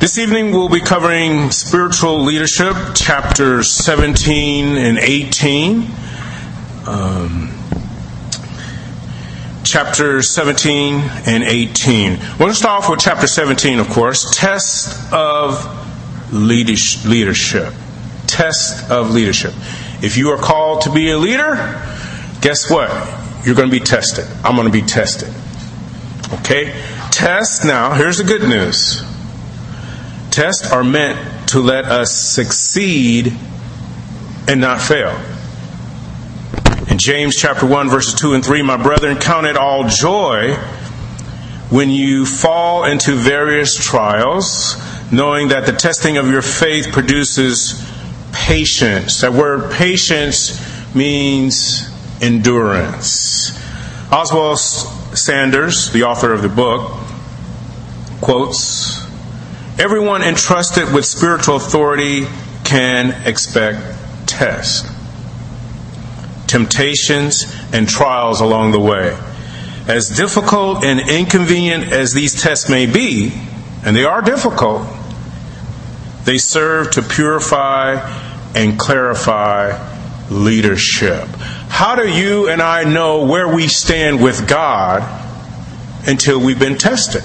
This evening we'll be covering spiritual leadership, chapters 17 and 18. Um, chapters 17 and 18. We're going to start off with chapter 17, of course. Test of leadership. Test of leadership. If you are called to be a leader, guess what? You're going to be tested. I'm going to be tested. Okay? Test now, here's the good news Tests are meant to let us succeed and not fail. In James chapter 1 verses 2 and 3, my brethren, count it all joy when you fall into various trials, knowing that the testing of your faith produces patience. That word patience means endurance. Oswald Sanders, the author of the book, quotes Everyone entrusted with spiritual authority can expect tests, temptations, and trials along the way. As difficult and inconvenient as these tests may be, and they are difficult, they serve to purify and clarify leadership. How do you and I know where we stand with God until we've been tested?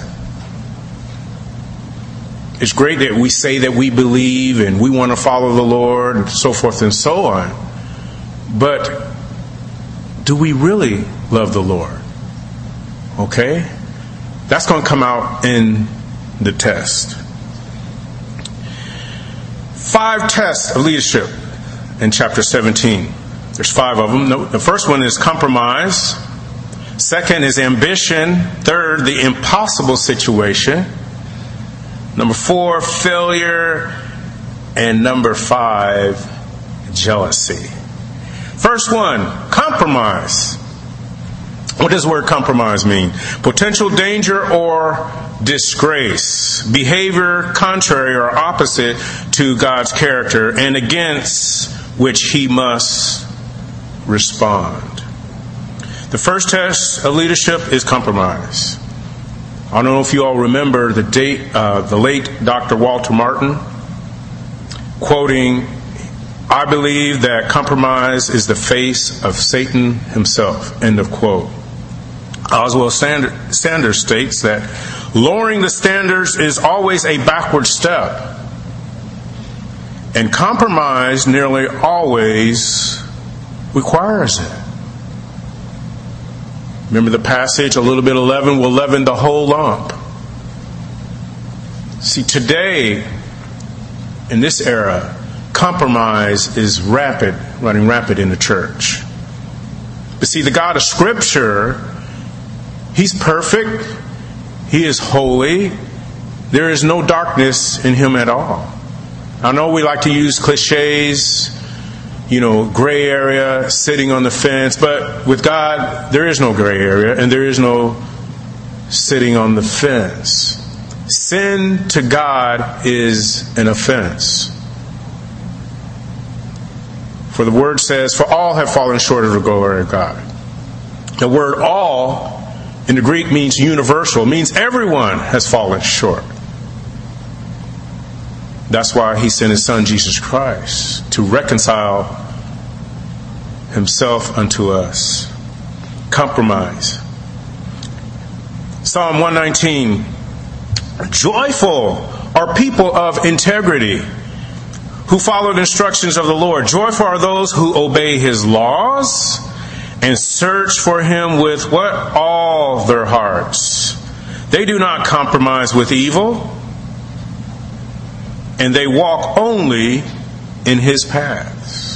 It's great that we say that we believe and we want to follow the Lord and so forth and so on. But do we really love the Lord? Okay? That's going to come out in the test. Five tests of leadership in chapter 17. There's five of them. The first one is compromise. Second is ambition. Third, the impossible situation. Number four, failure. And number five, jealousy. First one, compromise. What does the word compromise mean? Potential danger or disgrace. Behavior contrary or opposite to God's character and against which he must respond. The first test of leadership is compromise. I don't know if you all remember the date, uh, the late Dr. Walter Martin quoting, I believe that compromise is the face of Satan himself. End of quote. Oswald Sanders states that lowering the standards is always a backward step, and compromise nearly always requires it. Remember the passage, a little bit of leaven will leaven the whole lump. See, today, in this era, compromise is rapid, running rapid in the church. But see, the God of Scripture, He's perfect, He is holy, there is no darkness in Him at all. I know we like to use cliches you know, gray area, sitting on the fence. But with God, there is no gray area and there is no sitting on the fence. Sin to God is an offense. For the word says, For all have fallen short of the glory of God. The word all in the Greek means universal, it means everyone has fallen short. That's why he sent his son Jesus Christ to reconcile himself unto us. Compromise. Psalm 119 Joyful are people of integrity who follow the instructions of the Lord. Joyful are those who obey his laws and search for him with what? All their hearts. They do not compromise with evil and they walk only in his paths.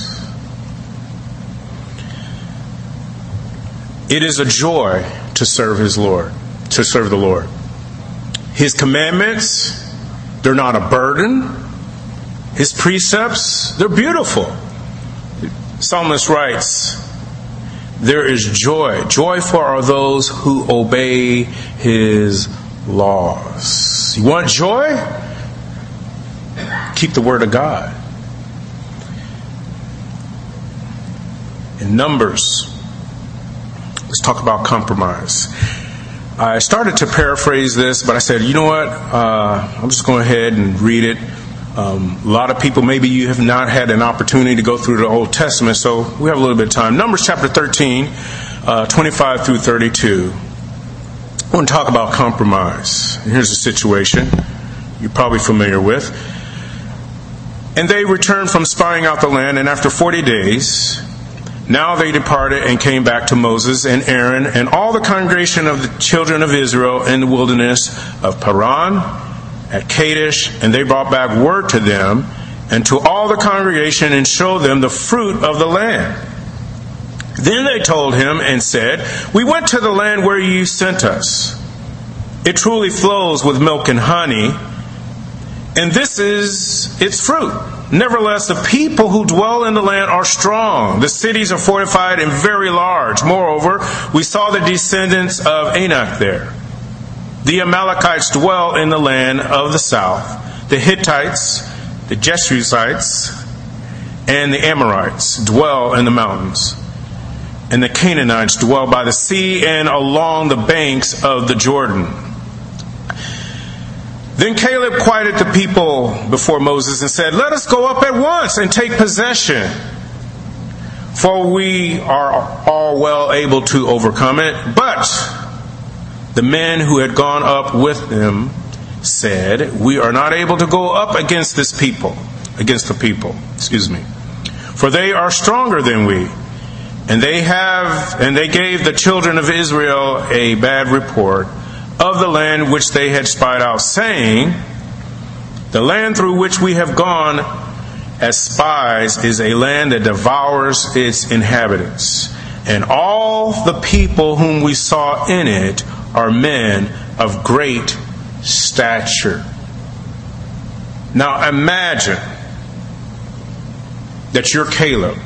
It is a joy to serve his Lord, to serve the Lord. His commandments, they're not a burden. His precepts, they're beautiful. Psalmist writes, There is joy. Joyful are those who obey his laws. You want joy? Keep the Word of God. In Numbers, let's talk about compromise. I started to paraphrase this, but I said, you know what? Uh, I'm just going ahead and read it. Um, a lot of people, maybe you have not had an opportunity to go through the Old Testament, so we have a little bit of time. Numbers chapter 13, uh, 25 through 32. I want to talk about compromise. here's a situation you're probably familiar with. And they returned from spying out the land, and after 40 days, now they departed and came back to Moses and Aaron and all the congregation of the children of Israel in the wilderness of Paran at Kadesh, and they brought back word to them and to all the congregation and showed them the fruit of the land. Then they told him and said, We went to the land where you sent us. It truly flows with milk and honey and this is its fruit. Nevertheless, the people who dwell in the land are strong. The cities are fortified and very large. Moreover, we saw the descendants of Anak there. The Amalekites dwell in the land of the south. The Hittites, the Jebusites, and the Amorites dwell in the mountains. And the Canaanites dwell by the sea and along the banks of the Jordan. Then Caleb quieted the people before Moses and said, Let us go up at once and take possession, for we are all well able to overcome it. But the men who had gone up with him said, We are not able to go up against this people, against the people, excuse me, for they are stronger than we. And they have, and they gave the children of Israel a bad report of the land which they had spied out, saying, The land through which we have gone as spies is a land that devours its inhabitants. And all the people whom we saw in it are men of great stature. Now imagine that you're Caleb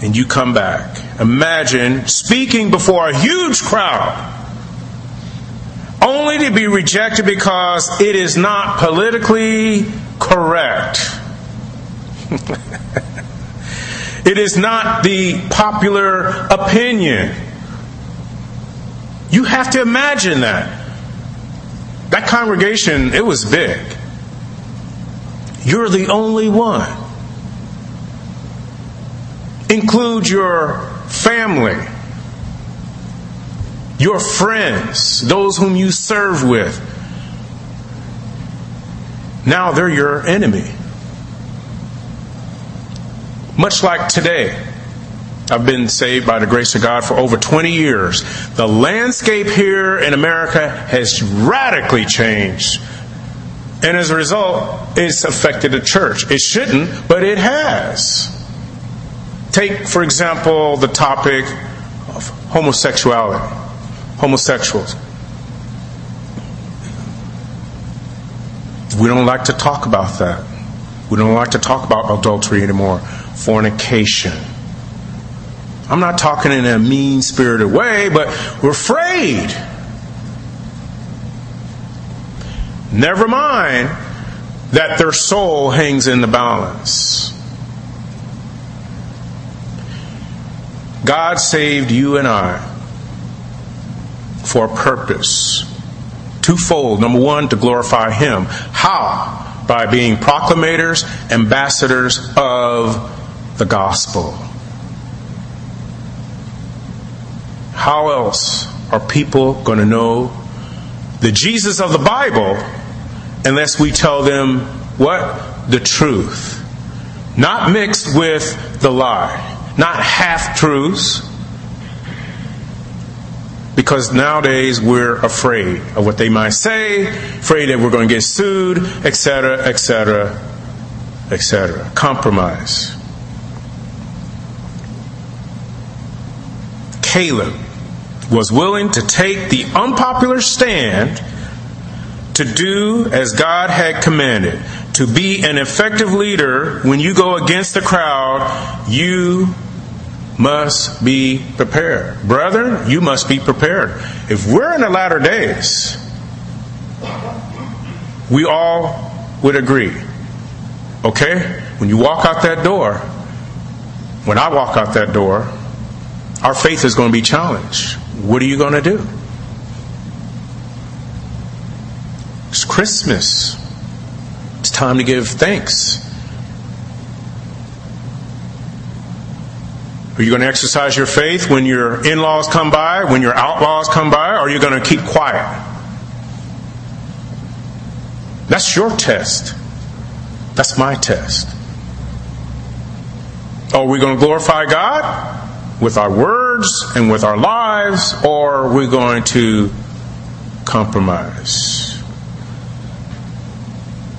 and you come back. Imagine speaking before a huge crowd only to be rejected because it is not politically correct. it is not the popular opinion. You have to imagine that. That congregation, it was big. You're the only one. Include your family your friends, those whom you serve with. Now they're your enemy. Much like today, I've been saved by the grace of God for over 20 years. The landscape here in America has radically changed. And as a result, it's affected the church. It shouldn't, but it has. Take, for example, the topic of homosexuality homosexuals. We don't like to talk about that. We don't like to talk about adultery anymore. Fornication. I'm not talking in a mean spirited way, but we're afraid. Never mind that their soul hangs in the balance. God saved you and I for a purpose. Twofold. Number one, to glorify Him. How? By being proclamators, ambassadors of the gospel. How else are people going to know the Jesus of the Bible unless we tell them what? The truth. Not mixed with the lie. Not half truths because nowadays we're afraid of what they might say, afraid that we're going to get sued, etc., etc., etc. Compromise. Caleb was willing to take the unpopular stand to do as God had commanded. To be an effective leader when you go against the crowd, you must be prepared. Brethren, you must be prepared. If we're in the latter days, we all would agree. Okay? When you walk out that door, when I walk out that door, our faith is going to be challenged. What are you going to do? It's Christmas. It's time to give thanks. Are you going to exercise your faith when your in laws come by, when your outlaws come by, or are you going to keep quiet? That's your test. That's my test. Are we going to glorify God with our words and with our lives, or are we going to compromise?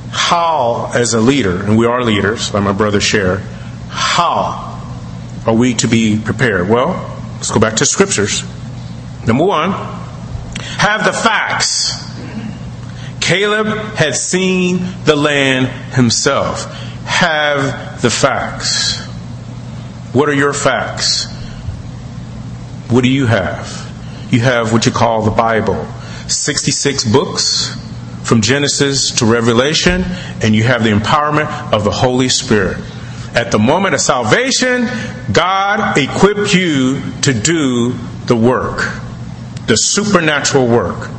How, as a leader, and we are leaders, like my brother shared, how are we to be prepared? Well, let's go back to scriptures. Number one, have the facts. Caleb had seen the land himself. Have the facts. What are your facts? What do you have? You have what you call the Bible 66 books from Genesis to Revelation, and you have the empowerment of the Holy Spirit. At the moment of salvation, God equipped you to do the work, the supernatural work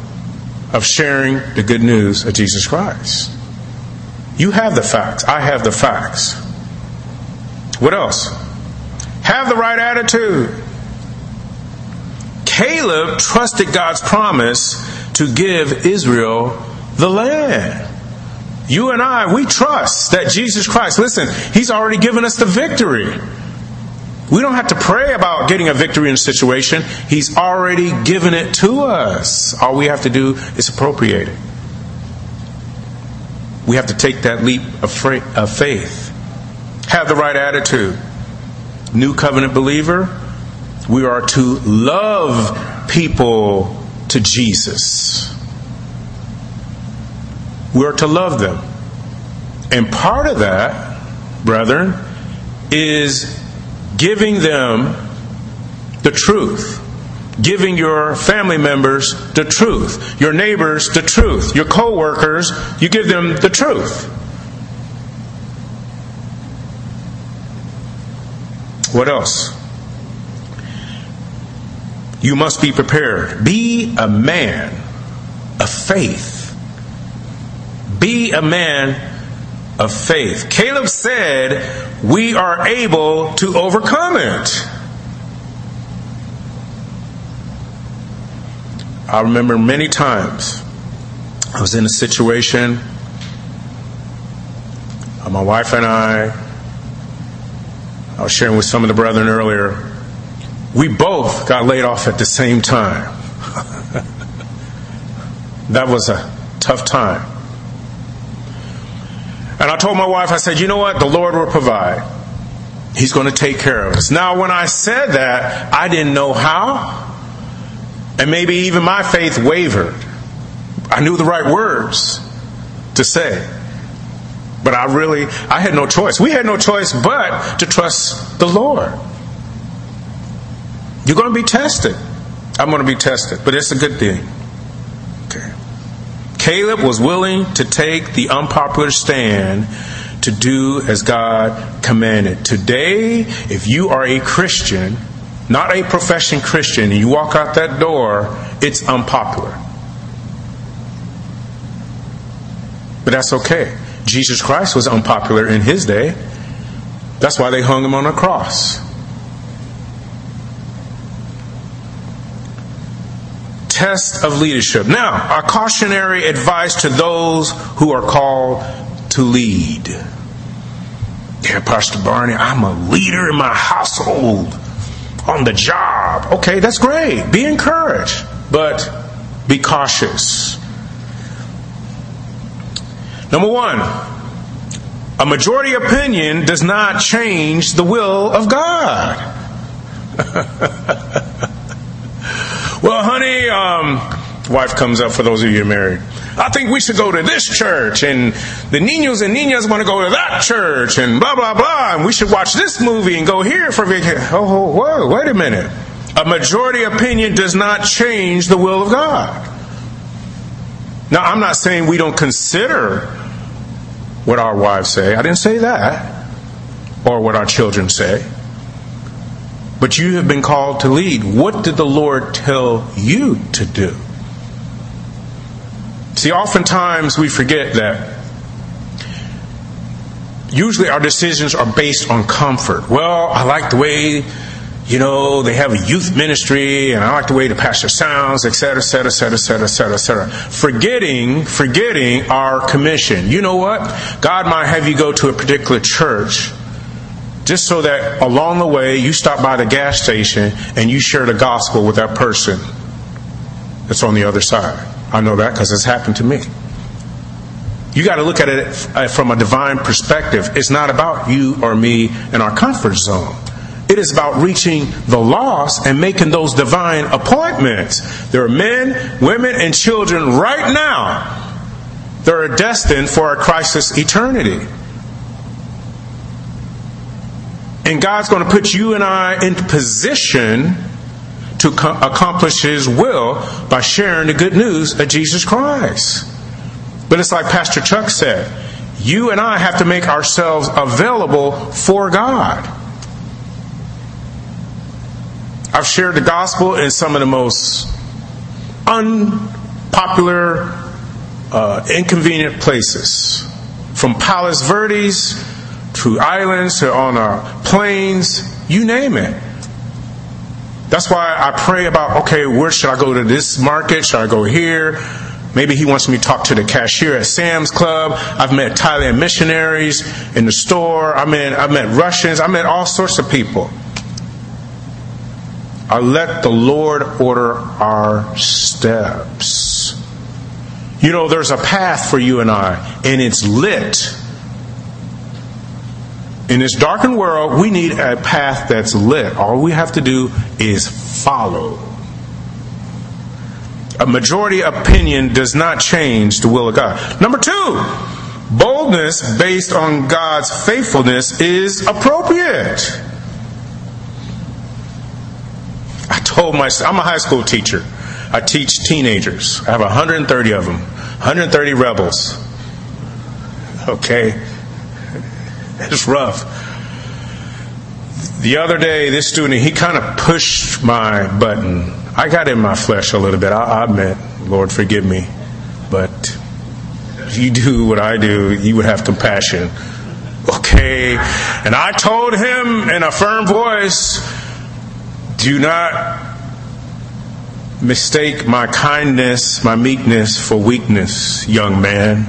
of sharing the good news of Jesus Christ. You have the facts. I have the facts. What else? Have the right attitude. Caleb trusted God's promise to give Israel the land. You and I, we trust that Jesus Christ, listen, He's already given us the victory. We don't have to pray about getting a victory in a situation. He's already given it to us. All we have to do is appropriate it. We have to take that leap of faith. Have the right attitude. New covenant believer, we are to love people to Jesus. We are to love them. And part of that, brethren, is giving them the truth. Giving your family members the truth, your neighbors the truth, your co-workers, you give them the truth. What else? You must be prepared. Be a man of faith. Be a man of faith. Caleb said, We are able to overcome it. I remember many times I was in a situation, uh, my wife and I, I was sharing with some of the brethren earlier, we both got laid off at the same time. that was a tough time. And I told my wife, I said, you know what? The Lord will provide. He's going to take care of us. Now, when I said that, I didn't know how. And maybe even my faith wavered. I knew the right words to say. But I really, I had no choice. We had no choice but to trust the Lord. You're going to be tested. I'm going to be tested, but it's a good thing. Caleb was willing to take the unpopular stand to do as God commanded. Today, if you are a Christian, not a profession Christian, and you walk out that door, it's unpopular. But that's okay. Jesus Christ was unpopular in his day. That's why they hung him on a cross. Test of leadership. Now, a cautionary advice to those who are called to lead. Yeah, Pastor Barney, I'm a leader in my household, on the job. Okay, that's great. Be encouraged, but be cautious. Number one, a majority opinion does not change the will of God. Well, honey, um, wife comes up for those of you married. I think we should go to this church, and the niños and niñas want to go to that church, and blah blah blah, and we should watch this movie and go here for vacation. Oh, whoa, wait a minute. A majority opinion does not change the will of God. Now, I'm not saying we don't consider what our wives say. I didn't say that. Or what our children say but you have been called to lead. What did the Lord tell you to do? See, oftentimes we forget that usually our decisions are based on comfort. Well, I like the way, you know, they have a youth ministry, and I like the way the pastor sounds, etc., etc., etc., etc., etc., etc. Forgetting, forgetting our commission. You know what? God might have you go to a particular church just so that along the way you stop by the gas station and you share the gospel with that person that's on the other side. I know that because it's happened to me. You got to look at it uh, from a divine perspective. It's not about you or me in our comfort zone. It is about reaching the lost and making those divine appointments. There are men, women, and children right now that are destined for a crisis eternity. And God's going to put you and I in position to accomplish His will by sharing the good news of Jesus Christ. But it's like Pastor Chuck said you and I have to make ourselves available for God. I've shared the gospel in some of the most unpopular, uh, inconvenient places. From Palos Verdes to islands to on our plains, you name it. That's why I pray about okay, where should I go to this market? Should I go here? Maybe he wants me to talk to the cashier at Sam's Club. I've met Thailand missionaries in the store. I mean, I've met Russians. I met all sorts of people. I let the Lord order our steps. You know, there's a path for you and I, and it's lit. In this darkened world, we need a path that's lit. All we have to do is follow. A majority opinion does not change the will of God. Number two, boldness based on God's faithfulness is appropriate. I told my I'm a high school teacher. I teach teenagers. I have 130 of them. 130 rebels. Okay. It's rough. The other day, this student, he kind of pushed my button I got in my flesh a little bit. I, I Lord, forgive me. But if you do what I do, you would have compassion. Okay. And I told him in a firm voice, do not mistake my kindness, my meekness for weakness, young man.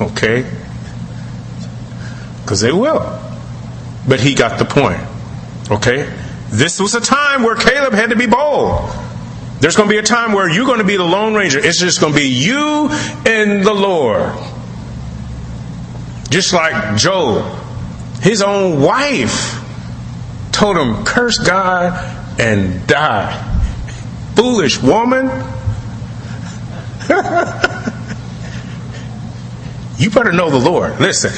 Okay? Because they will. But he got the point. Okay? This was a time where Caleb had to be bold. There's going to be a time where you're going to be the Lone Ranger. It's just going to be you and the Lord. Just like Job, his own wife told him, Curse God and die. Foolish woman. you better know the Lord. Listen,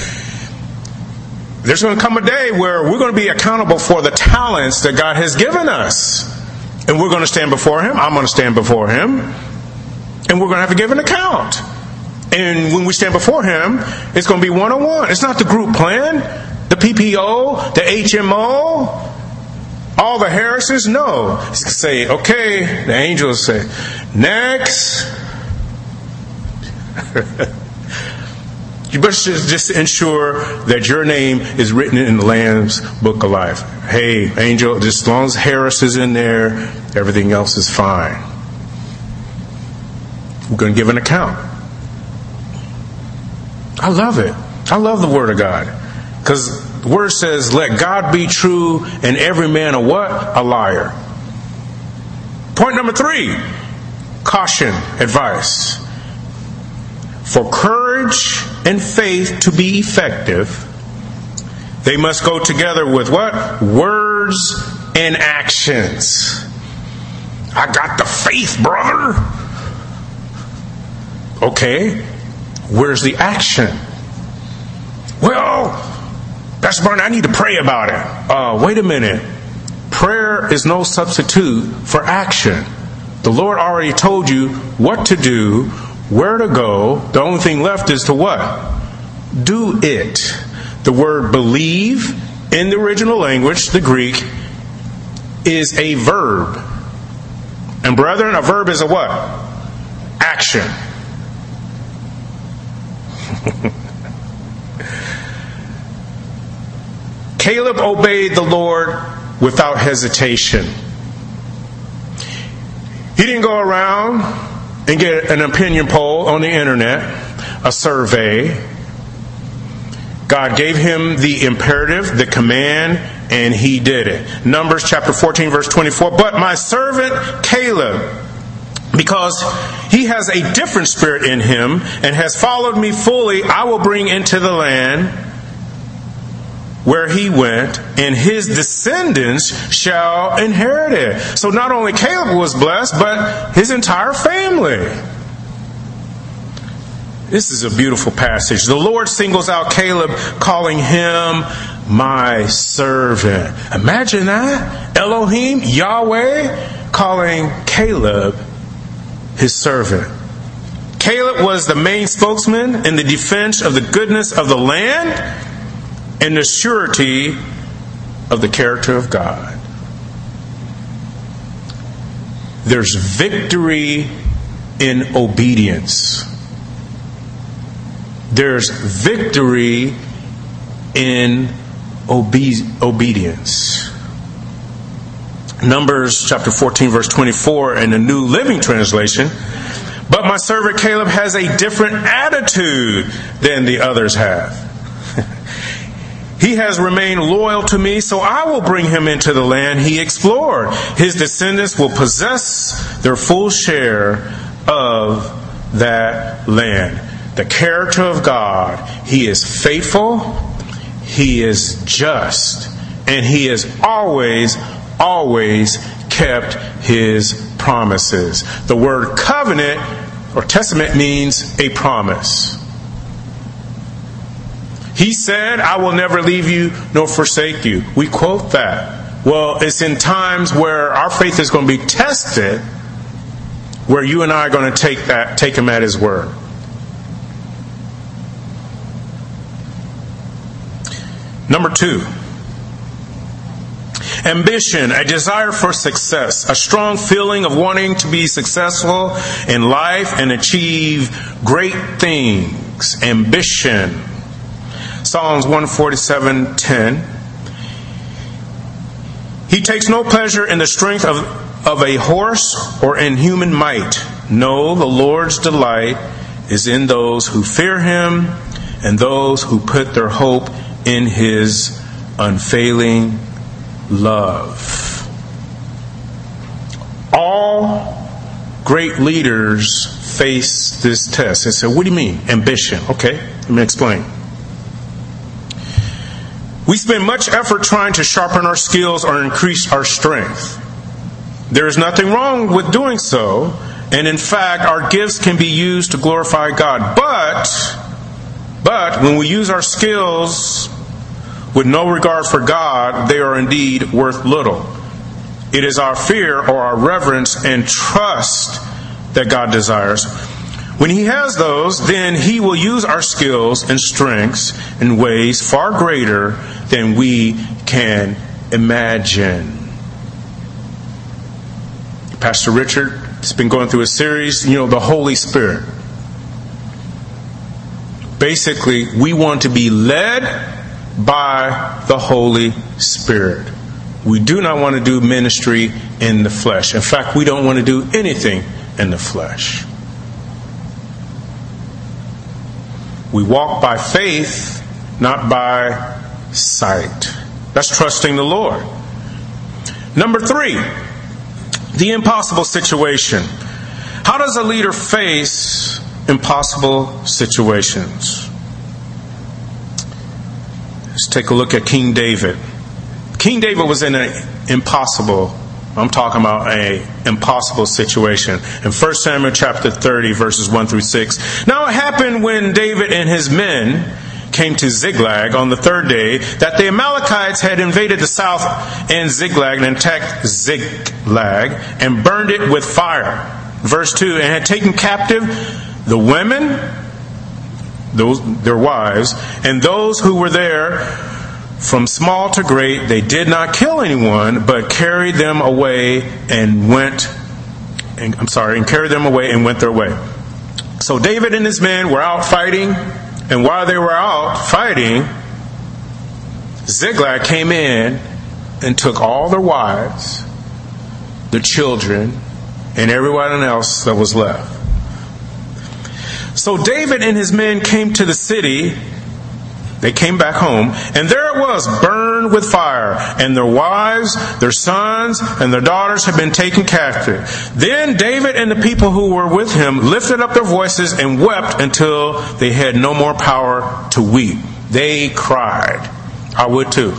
there's going to come a day where we're going to be accountable for the talents that God has given us. And we're going to stand before Him. I'm going to stand before Him. And we're going to have to give an account. And when we stand before Him, it's going to be one on one. It's not the group plan, the PPO, the HMO, all the Harrises. No. Say, okay, the angels say, next. You must just ensure that your name is written in the Lamb's Book of Life. Hey, angel, just as long as Harris is in there, everything else is fine. We're going to give an account. I love it. I love the Word of God. Because the Word says, let God be true and every man a what? A liar. Point number three caution, advice. For courage and faith to be effective, they must go together with what? Words and actions. I got the faith, brother. Okay, where's the action? Well, Pastor Barton, I need to pray about it. Uh, wait a minute. Prayer is no substitute for action. The Lord already told you what to do, where to go. The only thing left is to what? Do it. The word believe in the original language, the Greek, is a verb. And brethren, a verb is a what? action. Caleb obeyed the Lord without hesitation. He didn't go around and get an opinion poll on the internet, a survey. God gave him the imperative, the command, and he did it. Numbers chapter 14, verse 24. But my servant Caleb, because he has a different spirit in him and has followed me fully, I will bring into the land where he went, and his descendants shall inherit it. So not only Caleb was blessed, but his entire family. This is a beautiful passage. The Lord singles out Caleb, calling him my servant. Imagine that. Elohim, Yahweh, calling Caleb his servant. Caleb was the main spokesman in the defense of the goodness of the land and the surety of the character of God. There's victory in obedience. There's victory in obe- obedience. Numbers chapter 14, verse 24 in the New Living Translation. But my servant Caleb has a different attitude than the others have. He has remained loyal to me, so I will bring him into the land he explored. His descendants will possess their full share of that land. The character of God, he is faithful, he is just, and he has always, always kept his promises. The word covenant or testament means a promise. He said, I will never leave you nor forsake you. We quote that. Well, it's in times where our faith is going to be tested where you and I are going to take that, take him at his word. Number two, ambition, a desire for success, a strong feeling of wanting to be successful in life and achieve great things. Ambition. Psalms 147:10. He takes no pleasure in the strength of, of a horse or in human might. No, the Lord's delight is in those who fear him and those who put their hope in his unfailing love. All great leaders face this test. They say, What do you mean? Ambition. Okay, let me explain. We spend much effort trying to sharpen our skills or increase our strength. There is nothing wrong with doing so, and in fact, our gifts can be used to glorify God. But, but when we use our skills with no regard for God, they are indeed worth little. It is our fear or our reverence and trust that God desires. When He has those, then He will use our skills and strengths in ways far greater than we can imagine. Pastor Richard has been going through a series, you know, the Holy Spirit. Basically, we want to be led by the Holy Spirit. We do not want to do ministry in the flesh. In fact, we don't want to do anything in the flesh. We walk by faith, not by sight. That's trusting the Lord. Number three, the impossible situation. How does a leader face impossible situations? Let's take a look at King David. King David was in an impossible I'm talking about a impossible situation. In 1 Samuel chapter 30 verses 1 through 6. Now it happened when David and his men came to Ziklag on the third day that the Amalekites had invaded the south and Ziklag and attacked Ziklag and burned it with fire. Verse 2 and had taken captive the women, those, their wives, and those who were there from small to great, they did not kill anyone, but carried them away and went, and, I'm sorry, and carried them away and went their way. So David and his men were out fighting, and while they were out fighting, Ziklag came in and took all their wives, the children, and everyone else that was left. So David and his men came to the city. They came back home, and there it was, burned with fire, and their wives, their sons, and their daughters had been taken captive. Then David and the people who were with him lifted up their voices and wept until they had no more power to weep. They cried. I would too.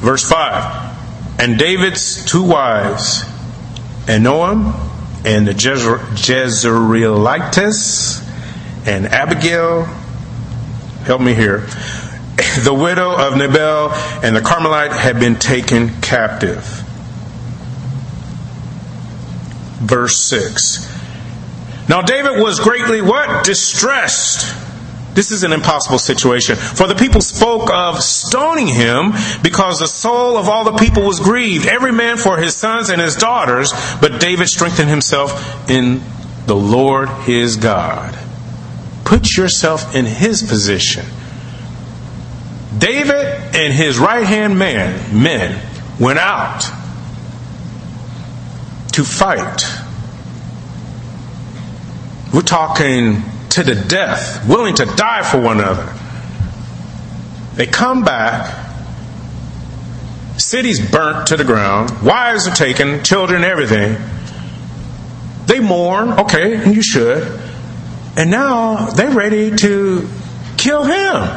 Verse 5 And David's two wives, Ahinoam and the Jezreelitess, and Abigail, help me here, the widow of Nabal and the Carmelite had been taken captive. Verse 6. Now David was greatly what? Distressed this is an impossible situation. For the people spoke of stoning him because the soul of all the people was grieved, every man for his sons and his daughters. But David strengthened himself in the Lord his God. Put yourself in his position. David and his right hand man, men, went out to fight. We're talking to the death, willing to die for one another. They come back, cities burnt to the ground, wives are taken, children, everything. They mourn, okay, and you should. And now they're ready to kill him.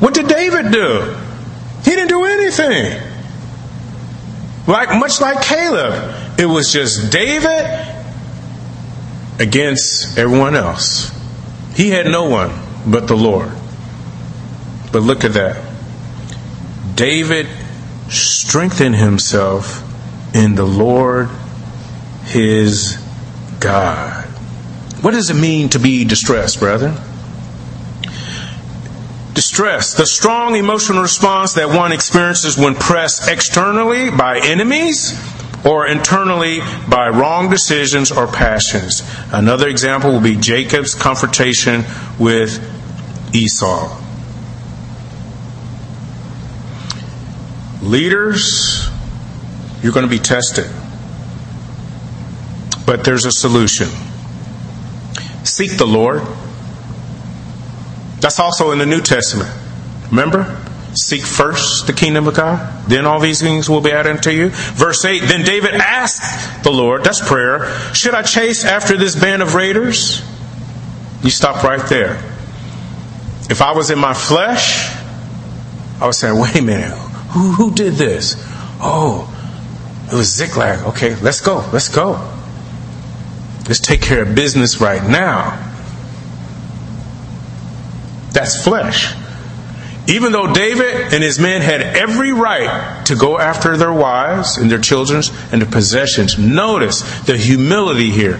What did David do? He didn't do anything. Like much like Caleb, it was just David against everyone else. He had no one but the Lord. But look at that. David strengthened himself in the Lord his God. What does it mean to be distressed, brethren? Distress, the strong emotional response that one experiences when pressed externally by enemies or internally by wrong decisions or passions. Another example will be Jacob's confrontation with Esau. Leaders, you're going to be tested. But there's a solution. Seek the Lord. That's also in the New Testament. Remember? Seek first the kingdom of God, then all these things will be added unto you. Verse 8 Then David asked the Lord, that's prayer, should I chase after this band of raiders? You stop right there. If I was in my flesh, I was saying, wait a minute, who, who did this? Oh, it was Ziklag. Okay, let's go, let's go. Let's take care of business right now. That's flesh. Even though David and his men had every right to go after their wives and their children and their possessions, notice the humility here.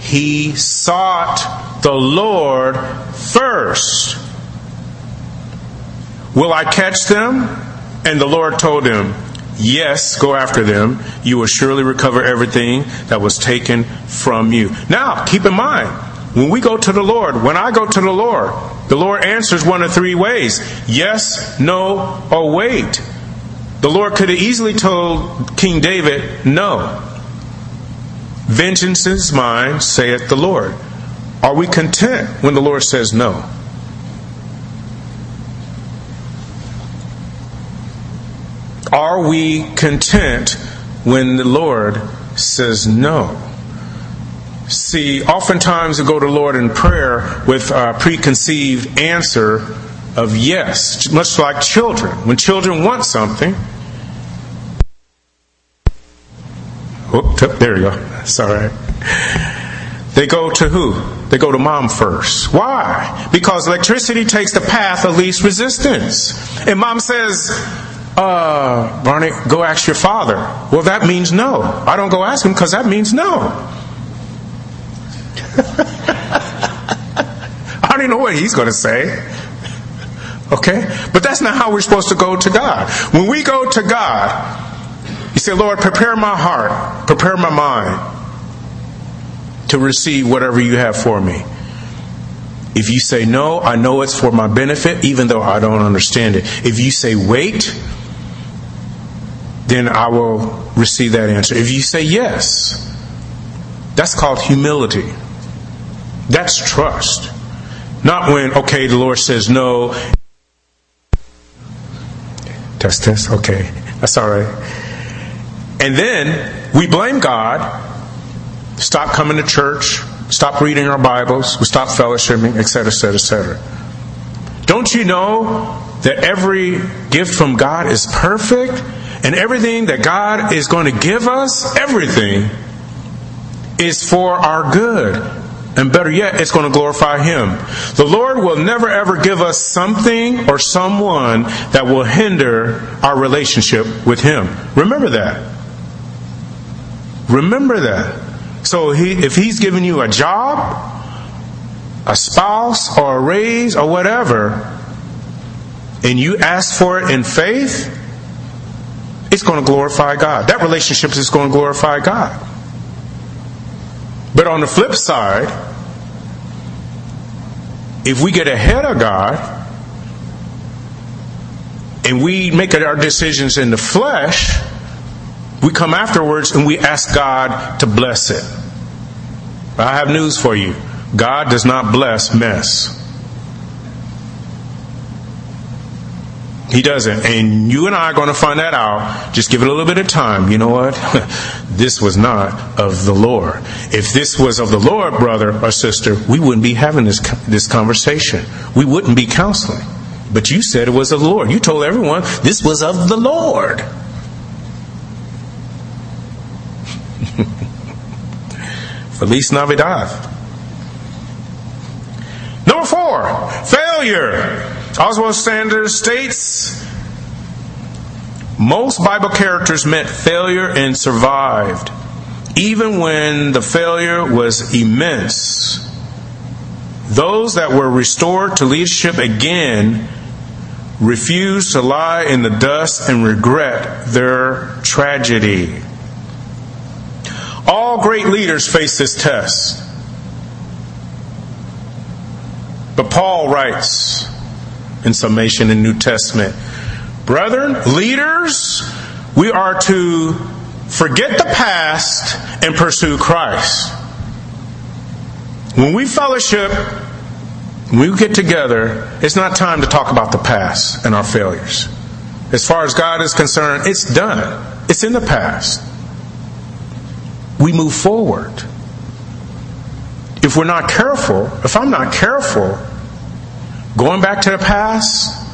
He sought the Lord first. Will I catch them? And the Lord told him, Yes, go after them. You will surely recover everything that was taken from you. Now, keep in mind, when we go to the Lord, when I go to the Lord, the Lord answers one of three ways yes, no, or wait. The Lord could have easily told King David, no. Vengeance is mine, saith the Lord. Are we content when the Lord says no? Are we content when the Lord says no? See, oftentimes we go to the Lord in prayer with a preconceived answer of yes, much like children. When children want something, oh, there you go. Sorry. They go to who? They go to mom first. Why? Because electricity takes the path of least resistance. And mom says, uh, Barney, go ask your father. Well, that means no. I don't go ask him because that means no. I don't even know what he's going to say. Okay? But that's not how we're supposed to go to God. When we go to God, you say, Lord, prepare my heart, prepare my mind. to receive whatever you have for me. If you say no, I know it's for my benefit, even though I don't understand it. If you say wait, then I will receive that answer. If you say yes, that's called humility. That's trust. Not when, okay, the Lord says no. Test, test, okay. That's all right. And then we blame God, stop coming to church, stop reading our Bibles, we stop fellowshipping, etc., etc., etc. Don't you know that every gift from God is perfect? And everything that God is going to give us, everything, is for our good. And better yet, it's going to glorify Him. The Lord will never ever give us something or someone that will hinder our relationship with Him. Remember that. Remember that. So he, if he's giving you a job, a spouse, or a raise, or whatever, and you ask for it in faith, it's going to glorify God. That relationship is going to glorify God. But on the flip side, if we get ahead of God and we make our decisions in the flesh, we come afterwards and we ask God to bless it. I have news for you God does not bless mess. He doesn't. And you and I are going to find that out. Just give it a little bit of time. You know what? this was not of the Lord. If this was of the Lord, brother or sister, we wouldn't be having this, this conversation. We wouldn't be counseling. But you said it was of the Lord. You told everyone this was of the Lord. Feliz Navidad. Number four, failure. Oswald Sanders states most Bible characters met failure and survived, even when the failure was immense. Those that were restored to leadership again refused to lie in the dust and regret their tragedy. All great leaders face this test. But Paul writes in summation in New Testament, Brethren, leaders, we are to forget the past and pursue Christ. When we fellowship, when we get together, it's not time to talk about the past and our failures. As far as God is concerned, it's done. It's in the past we move forward. If we're not careful, if I'm not careful, going back to the past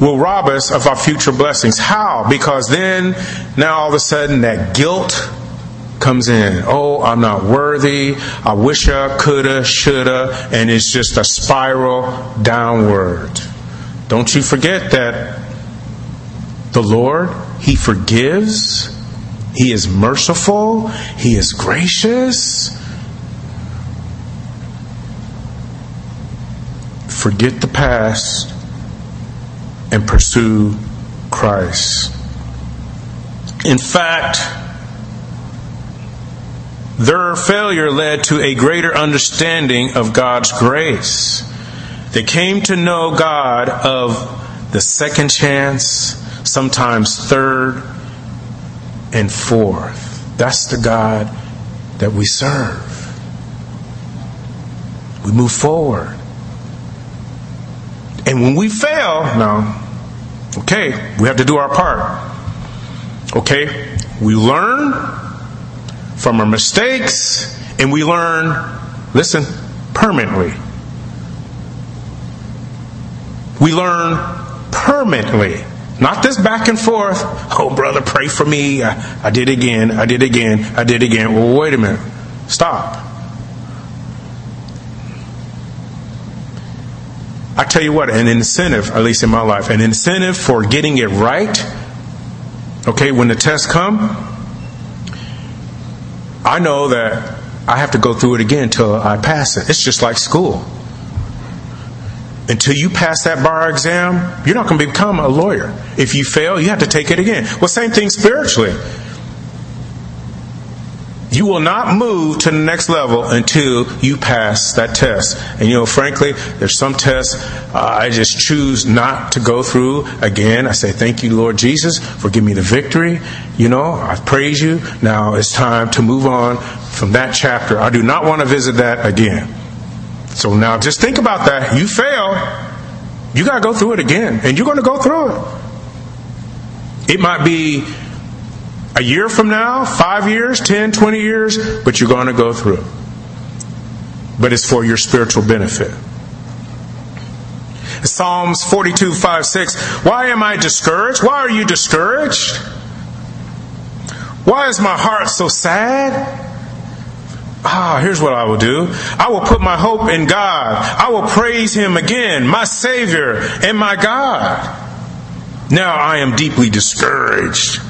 will rob us of our future blessings. How? Because then, now all of a sudden, that guilt comes in. Oh, I'm not worthy. I wish I coulda, shoulda, and it's just a spiral downward. Don't you forget that the Lord, He forgives he is merciful. He is gracious. Forget the past and pursue Christ. In fact, their failure led to a greater understanding of God's grace. They came to know God of the second chance, sometimes third, and fourth. That's the God that we serve. We move forward. And when we fail, now, okay, we have to do our part. Okay, we learn from our mistakes and we learn, listen, permanently. We learn permanently. Not this back and forth. Oh, brother, pray for me. I, I did again. I did again. I did again. Well, wait a minute. Stop. I tell you what, an incentive, at least in my life, an incentive for getting it right. Okay, when the tests come, I know that I have to go through it again until I pass it. It's just like school until you pass that bar exam, you're not going to become a lawyer. If you fail, you have to take it again. Well, same thing spiritually. You will not move to the next level until you pass that test. And you know, frankly, there's some tests uh, I just choose not to go through again. I say, Thank you, Lord Jesus, for giving me the victory. You know, I praise you. Now it's time to move on from that chapter. I do not want to visit that again. So now just think about that. You fail, you got to go through it again, and you're going to go through it. It might be a year from now, five years, 10, 20 years, but you're going to go through. But it's for your spiritual benefit. Psalms 42, 5, 6. Why am I discouraged? Why are you discouraged? Why is my heart so sad? Ah, here's what I will do. I will put my hope in God. I will praise Him again, my Savior and my God. Now I am deeply discouraged.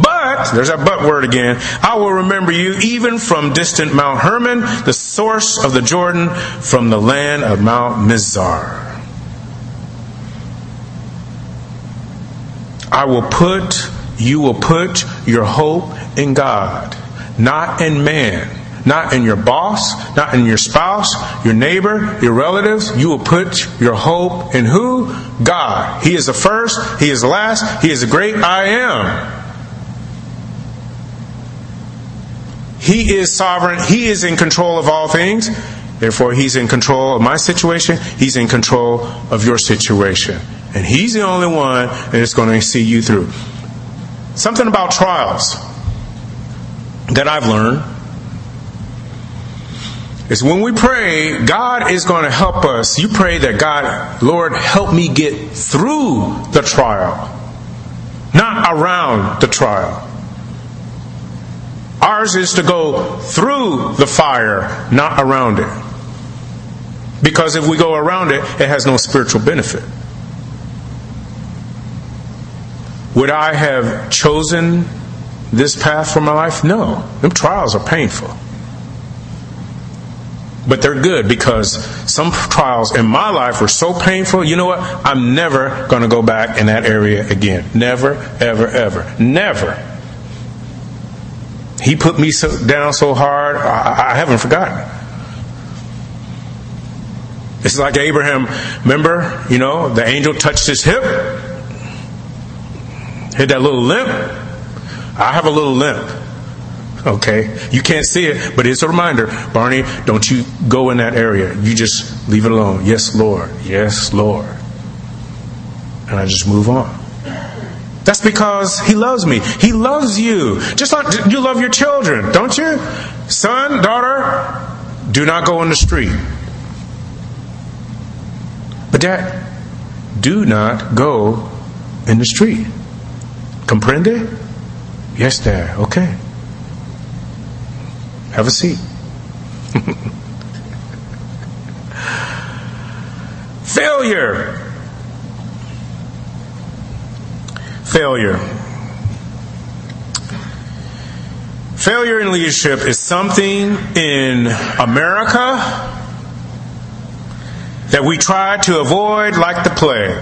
But, there's that but word again, I will remember you even from distant Mount Hermon, the source of the Jordan, from the land of Mount Mizar. I will put, you will put your hope in God, not in man, not in your boss, not in your spouse, your neighbor, your relatives. You will put your hope in who? God. He is the first, He is the last, He is the great I am. He is sovereign. He is in control of all things. Therefore, He's in control of my situation. He's in control of your situation. And He's the only one that is going to see you through. Something about trials that I've learned is when we pray, God is going to help us. You pray that God, Lord, help me get through the trial, not around the trial. Ours is to go through the fire, not around it. Because if we go around it, it has no spiritual benefit. Would I have chosen this path for my life? No. Them trials are painful. But they're good because some trials in my life were so painful. You know what? I'm never going to go back in that area again. Never, ever, ever. Never. He put me so, down so hard, I, I haven't forgotten. It's like Abraham, remember, you know, the angel touched his hip, hit that little limp. I have a little limp. Okay? You can't see it, but it's a reminder. Barney, don't you go in that area. You just leave it alone. Yes, Lord. Yes, Lord. And I just move on. That's because He loves me. He loves you. Just like you love your children, don't you? Son, daughter, do not go in the street. But dad, do not go in the street. Comprende? Yes, dad. Okay. Have a seat. Failure. Failure. Failure in leadership is something in America that we try to avoid like the plague.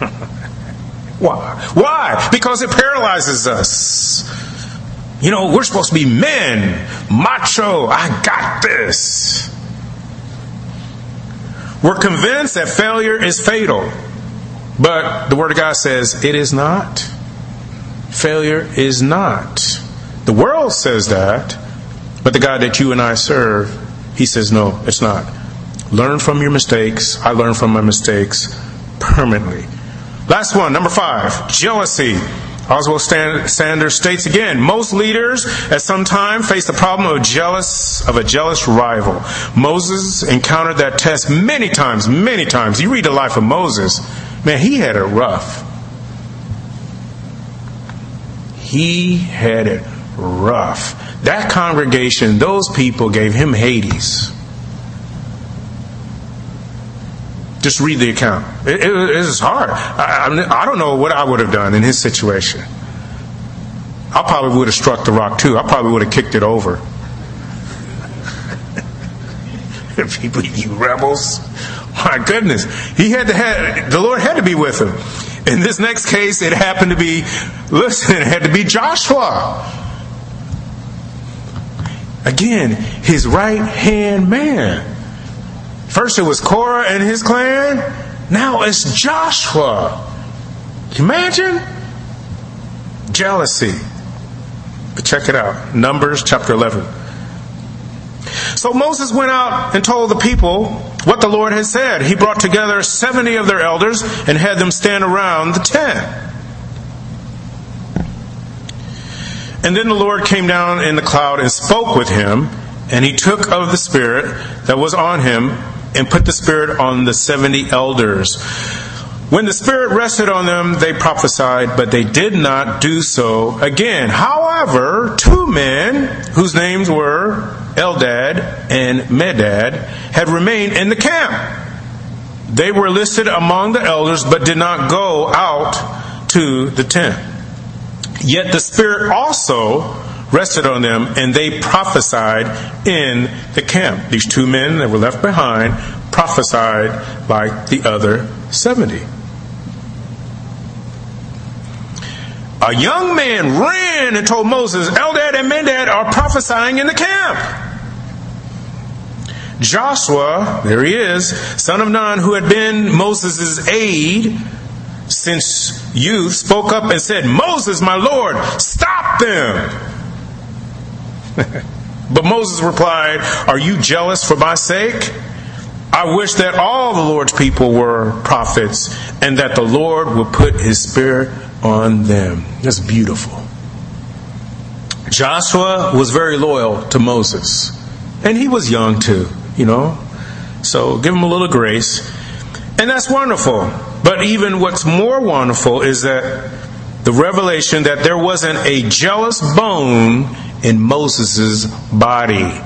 Why? Why? Because it paralyzes us. You know, we're supposed to be men, macho, I got this. We're convinced that failure is fatal. But the Word of God says it is not. Failure is not. The world says that, but the God that you and I serve, He says, no, it's not. Learn from your mistakes. I learn from my mistakes permanently. Last one, number five jealousy. Oswald Sanders states again, most leaders at some time face the problem of jealous of a jealous rival. Moses encountered that test many times, many times. You read the life of Moses, man, he had it rough. He had it rough. That congregation, those people gave him Hades. Just read the account. It, it, it is hard. I, I, I don't know what I would have done in his situation. I probably would have struck the rock too. I probably would have kicked it over. People, you rebels. My goodness. He had to have, the Lord had to be with him. In this next case, it happened to be, listen, it had to be Joshua. Again, his right hand man. First it was Korah and his clan. Now it's Joshua. Imagine jealousy. But check it out Numbers chapter 11. So Moses went out and told the people what the Lord had said. He brought together 70 of their elders and had them stand around the tent. And then the Lord came down in the cloud and spoke with him, and he took of the Spirit that was on him and put the Spirit on the 70 elders. When the Spirit rested on them, they prophesied, but they did not do so again. However, two men, whose names were Eldad and Medad, had remained in the camp. They were listed among the elders, but did not go out to the tent. Yet the Spirit also rested on them, and they prophesied in the camp. These two men that were left behind prophesied like the other 70. A young man ran and told Moses, Eldad and Medad are prophesying in the camp. Joshua, there he is, son of Nun, who had been Moses' aide, since youth spoke up and said, Moses, my Lord, stop them. but Moses replied, Are you jealous for my sake? I wish that all the Lord's people were prophets and that the Lord would put his spirit on them. That's beautiful. Joshua was very loyal to Moses, and he was young too, you know. So give them a little grace. And that's wonderful. But even what's more wonderful is that the revelation that there wasn't a jealous bone in Moses' body.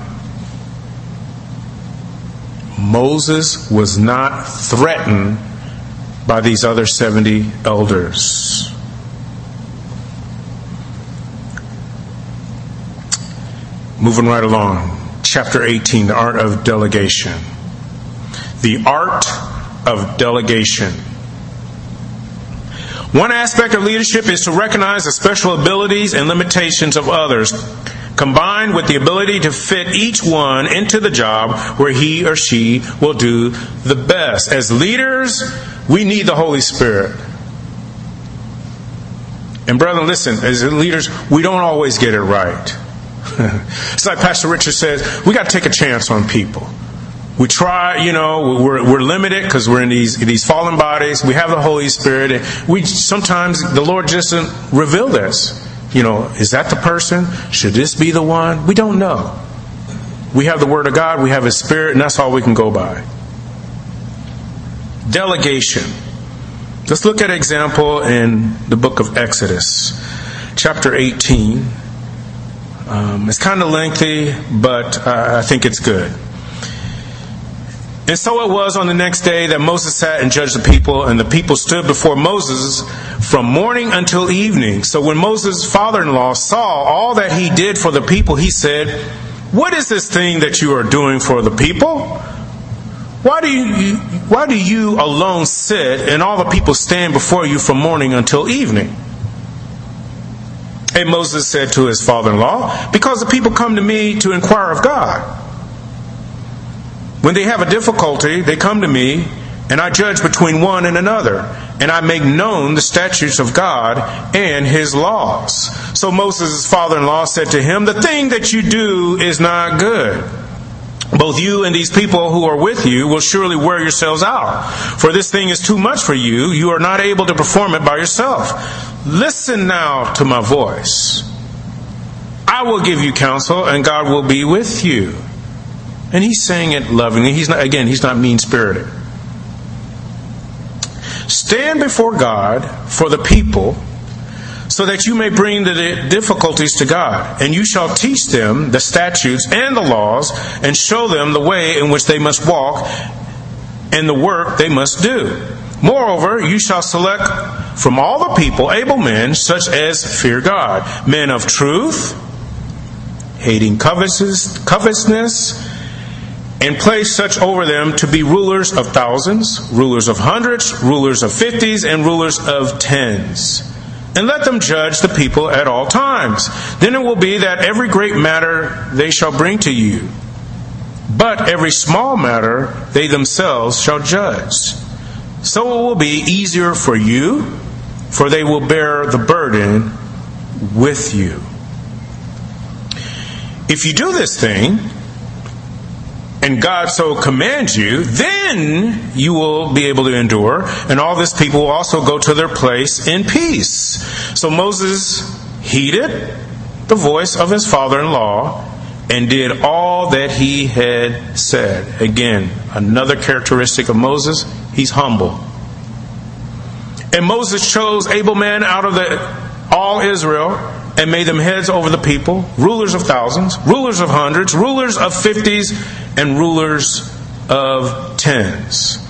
Moses was not threatened by these other 70 elders. Moving right along, chapter 18, the art of delegation. The art of delegation. One aspect of leadership is to recognize the special abilities and limitations of others, combined with the ability to fit each one into the job where he or she will do the best. As leaders, we need the Holy Spirit. And, brethren, listen, as leaders, we don't always get it right. It's like Pastor Richard says, we got to take a chance on people we try, you know, we're, we're limited because we're in these these fallen bodies. We have the Holy Spirit, and we sometimes the Lord just doesn't reveal this. You know, is that the person? Should this be the one? We don't know. We have the Word of God, we have His Spirit, and that's all we can go by. Delegation. Let's look at an example in the book of Exodus, chapter 18. Um, it's kind of lengthy, but uh, I think it's good. And so it was on the next day that Moses sat and judged the people, and the people stood before Moses from morning until evening. So when Moses' father in law saw all that he did for the people, he said, What is this thing that you are doing for the people? Why do you, why do you alone sit and all the people stand before you from morning until evening? And Moses said to his father in law, Because the people come to me to inquire of God. When they have a difficulty, they come to me, and I judge between one and another, and I make known the statutes of God and his laws. So Moses' father in law said to him, The thing that you do is not good. Both you and these people who are with you will surely wear yourselves out. For this thing is too much for you. You are not able to perform it by yourself. Listen now to my voice. I will give you counsel, and God will be with you. And he's saying it lovingly. He's not, again, he's not mean spirited. Stand before God for the people so that you may bring the difficulties to God. And you shall teach them the statutes and the laws and show them the way in which they must walk and the work they must do. Moreover, you shall select from all the people able men such as fear God, men of truth, hating covetousness and place such over them to be rulers of thousands, rulers of hundreds, rulers of fifties, and rulers of tens. and let them judge the people at all times. Then it will be that every great matter they shall bring to you, but every small matter they themselves shall judge. So it will be easier for you, for they will bear the burden with you. If you do this thing, and God so commands you, then you will be able to endure, and all this people will also go to their place in peace. So Moses heeded the voice of his father in law and did all that he had said. Again, another characteristic of Moses, he's humble. And Moses chose able men out of the, all Israel and made them heads over the people, rulers of thousands, rulers of hundreds, rulers of fifties, and rulers of tens.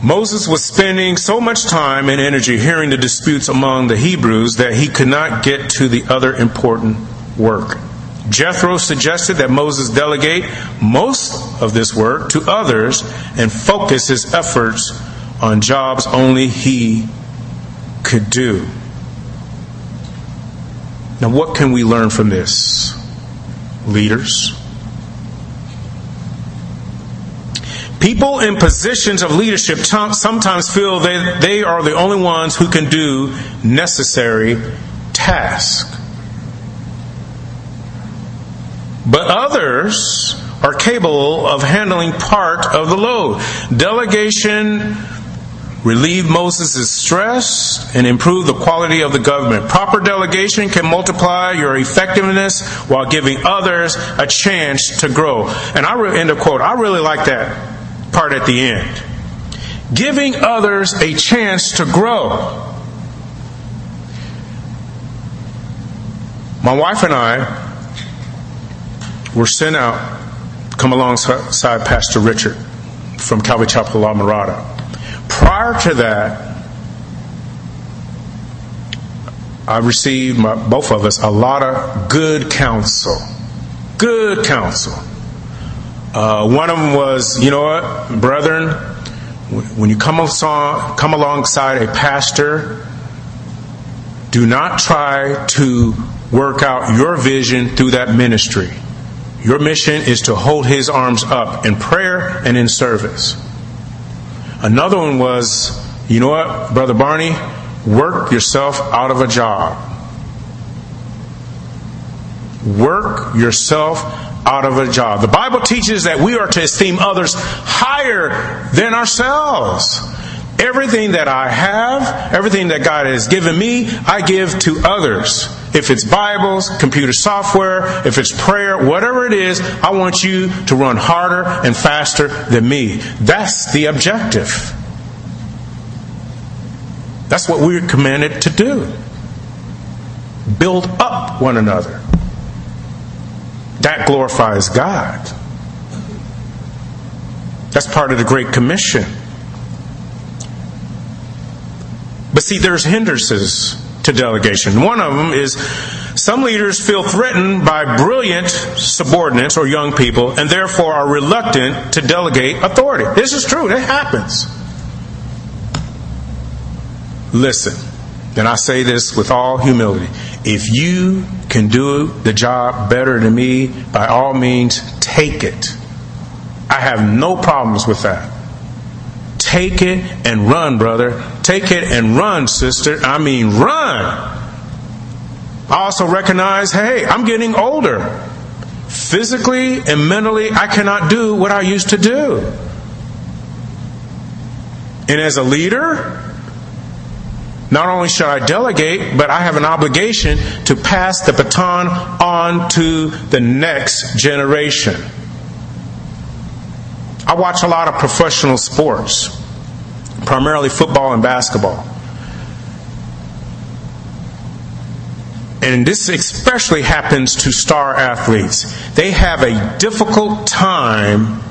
Moses was spending so much time and energy hearing the disputes among the Hebrews that he could not get to the other important work. Jethro suggested that Moses delegate most of this work to others and focus his efforts on jobs only he could do. Now, what can we learn from this? Leaders. People in positions of leadership sometimes feel that they are the only ones who can do necessary tasks. But others are capable of handling part of the load. Delegation relieve Moses' stress, and improve the quality of the government. Proper delegation can multiply your effectiveness while giving others a chance to grow. And I re- end of quote. I really like that part at the end. Giving others a chance to grow. My wife and I were sent out, come alongside Pastor Richard from Calvary Chapel La Mirada prior to that, I received, my, both of us, a lot of good counsel. Good counsel. Uh, one of them was, you know what, brethren, when you come, along, come alongside a pastor, do not try to work out your vision through that ministry. Your mission is to hold his arms up in prayer and in service. Another one was, you know what, Brother Barney, work yourself out of a job. Work yourself out of a job. The Bible teaches that we are to esteem others higher than ourselves. Everything that I have, everything that God has given me, I give to others. If it's Bibles, computer software, if it's prayer, whatever it is, I want you to run harder and faster than me. That's the objective. That's what we're commanded to do. Build up one another. That glorifies God. That's part of the Great Commission. But see, there's hindrances to delegation. One of them is some leaders feel threatened by brilliant subordinates or young people and therefore are reluctant to delegate authority. This is true, it happens. Listen, and I say this with all humility. If you can do the job better than me, by all means, take it. I have no problems with that. Take it and run, brother. Take it and run, sister. I mean, run. I also recognize hey, I'm getting older. Physically and mentally, I cannot do what I used to do. And as a leader, not only should I delegate, but I have an obligation to pass the baton on to the next generation. I watch a lot of professional sports primarily football and basketball. And this especially happens to star athletes. They have a difficult time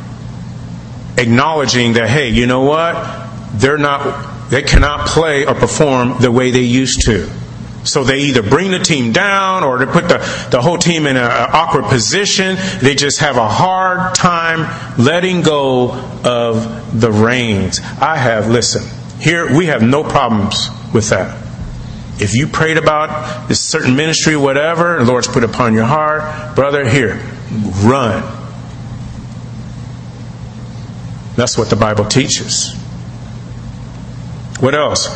acknowledging that, hey, you know what? They're not, they cannot play or perform the way they used to. So they either bring the team down or they put the, the whole team in an awkward position. They just have a hard time letting go of the reins. I have, listen, Here, we have no problems with that. If you prayed about this certain ministry, whatever, the Lord's put upon your heart, brother, here, run. That's what the Bible teaches. What else?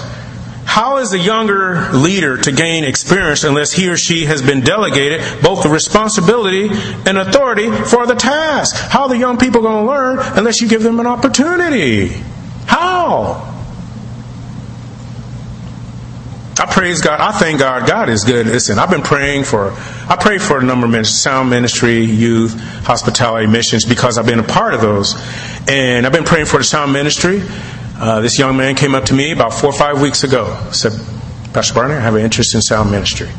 How is a younger leader to gain experience unless he or she has been delegated both the responsibility and authority for the task? How are the young people going to learn unless you give them an opportunity? How? I praise God. I thank God. God is good. Listen, I've been praying for, I pray for a number of ministries, sound ministry, youth, hospitality, missions, because I've been a part of those. And I've been praying for the sound ministry. Uh, this young man came up to me about four or five weeks ago. Said, Pastor Barney, I have an interest in sound ministry.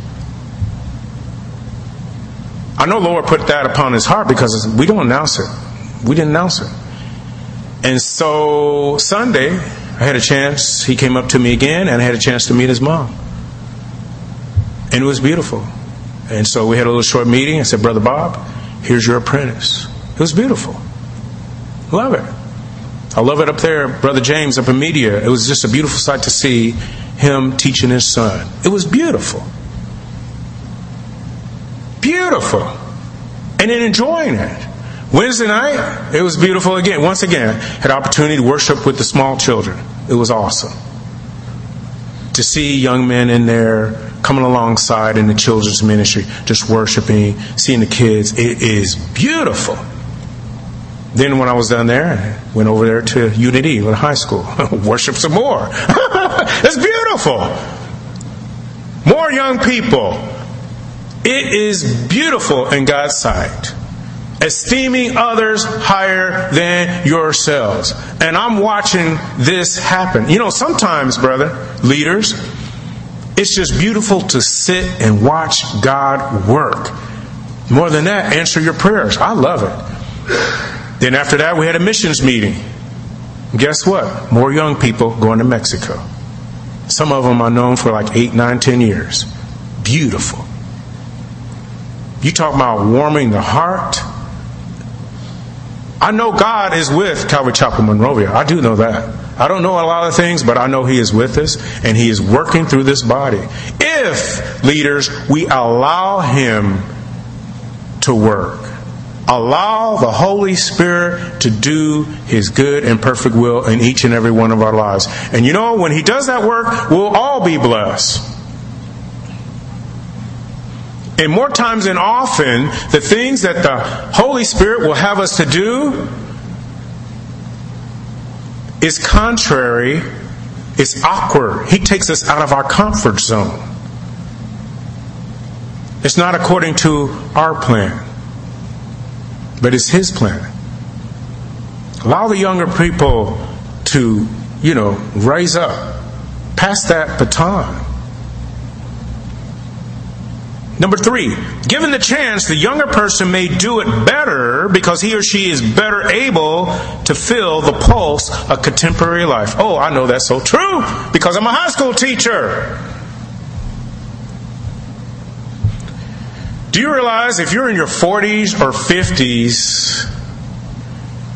I know Lord put that upon his heart because we don't announce it. We didn't announce it. And so Sunday, I had a chance. He came up to me again, and I had a chance to meet his mom. And it was beautiful. And so we had a little short meeting. I said, Brother Bob, here's your apprentice. It was beautiful. Love it. I love it up there, Brother James up in media. It was just a beautiful sight to see him teaching his son. It was beautiful. Beautiful. And then enjoying it. Wednesday night, it was beautiful again. Once again, had opportunity to worship with the small children. It was awesome. To see young men in there coming alongside in the children's ministry, just worshiping, seeing the kids, it is beautiful. Then when I was down there, I went over there to Unity, the high school, worship some more. it's beautiful. More young people. It is beautiful in God's sight esteeming others higher than yourselves. And I'm watching this happen. You know, sometimes, brother, leaders, it's just beautiful to sit and watch God work. More than that, answer your prayers. I love it. Then after that, we had a missions meeting. Guess what? More young people going to Mexico. Some of them are known for like eight, nine, ten years. Beautiful. You talk about warming the heart. I know God is with Calvary Chapel Monrovia. I do know that. I don't know a lot of things, but I know He is with us and He is working through this body. If, leaders, we allow Him to work, allow the Holy Spirit to do His good and perfect will in each and every one of our lives. And you know, when He does that work, we'll all be blessed. And more times than often, the things that the Holy Spirit will have us to do is contrary, is awkward. He takes us out of our comfort zone. It's not according to our plan, but it's His plan. Allow the younger people to, you know, rise up, pass that baton. Number three, given the chance, the younger person may do it better because he or she is better able to feel the pulse of contemporary life. Oh, I know that's so true because I'm a high school teacher. Do you realize if you're in your 40s or 50s,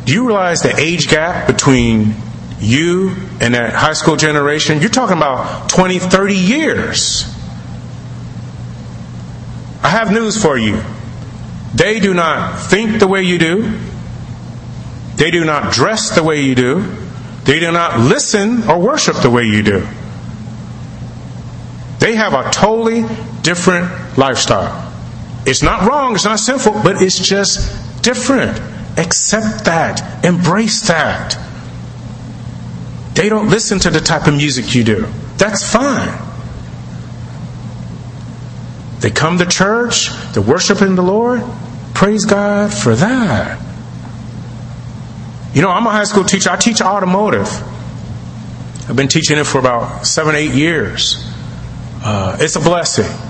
do you realize the age gap between you and that high school generation? You're talking about 20, 30 years. I have news for you. They do not think the way you do. They do not dress the way you do. They do not listen or worship the way you do. They have a totally different lifestyle. It's not wrong, it's not sinful, but it's just different. Accept that, embrace that. They don't listen to the type of music you do. That's fine. They come to church, they're worshiping the Lord. Praise God for that. You know, I'm a high school teacher. I teach automotive. I've been teaching it for about seven, eight years. Uh, it's a blessing.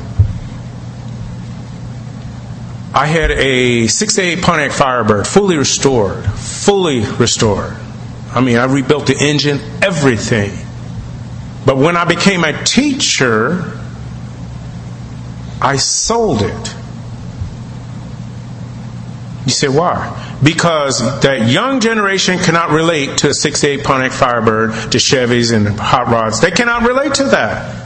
I had a 68 Pontiac Firebird, fully restored, fully restored. I mean, I rebuilt the engine, everything. But when I became a teacher, I sold it. You say, why? Because that young generation cannot relate to a 68 Pontiac Firebird, to Chevys and hot rods. They cannot relate to that.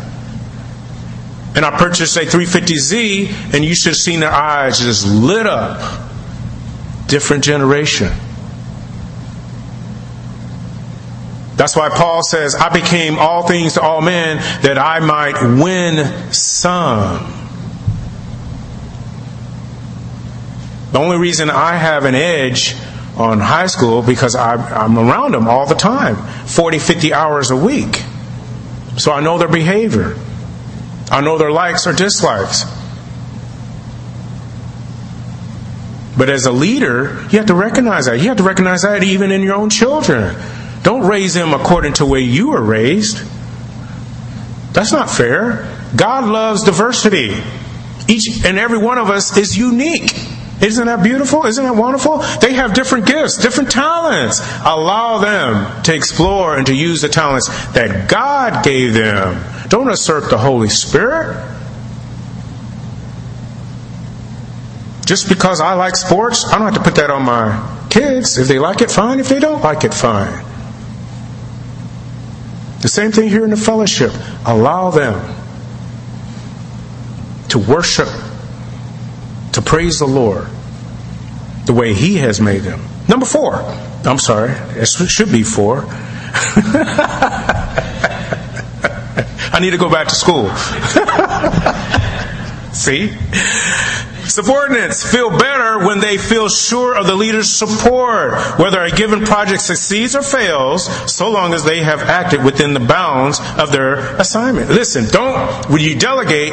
And I purchased a 350Z, and you should have seen their eyes just lit up. Different generation. That's why Paul says, I became all things to all men that I might win some. The only reason I have an edge on high school because I, am around them all the time 40, 50 hours a week. So I know their behavior, I know their likes or dislikes. But as a leader, you have to recognize that. You have to recognize that even in your own children. Don't raise them according to the way you were raised. That's not fair. God loves diversity. Each and every one of us is unique. Isn't that beautiful? Isn't that wonderful? They have different gifts, different talents. Allow them to explore and to use the talents that God gave them. Don't assert the Holy Spirit. Just because I like sports, I don't have to put that on my kids. If they like it, fine. If they don't like it, fine. The same thing here in the fellowship. Allow them to worship, to praise the Lord the way He has made them. Number four. I'm sorry, it should be four. Need to go back to school. See? Subordinates feel better when they feel sure of the leader's support, whether a given project succeeds or fails, so long as they have acted within the bounds of their assignment. Listen, don't, when you delegate,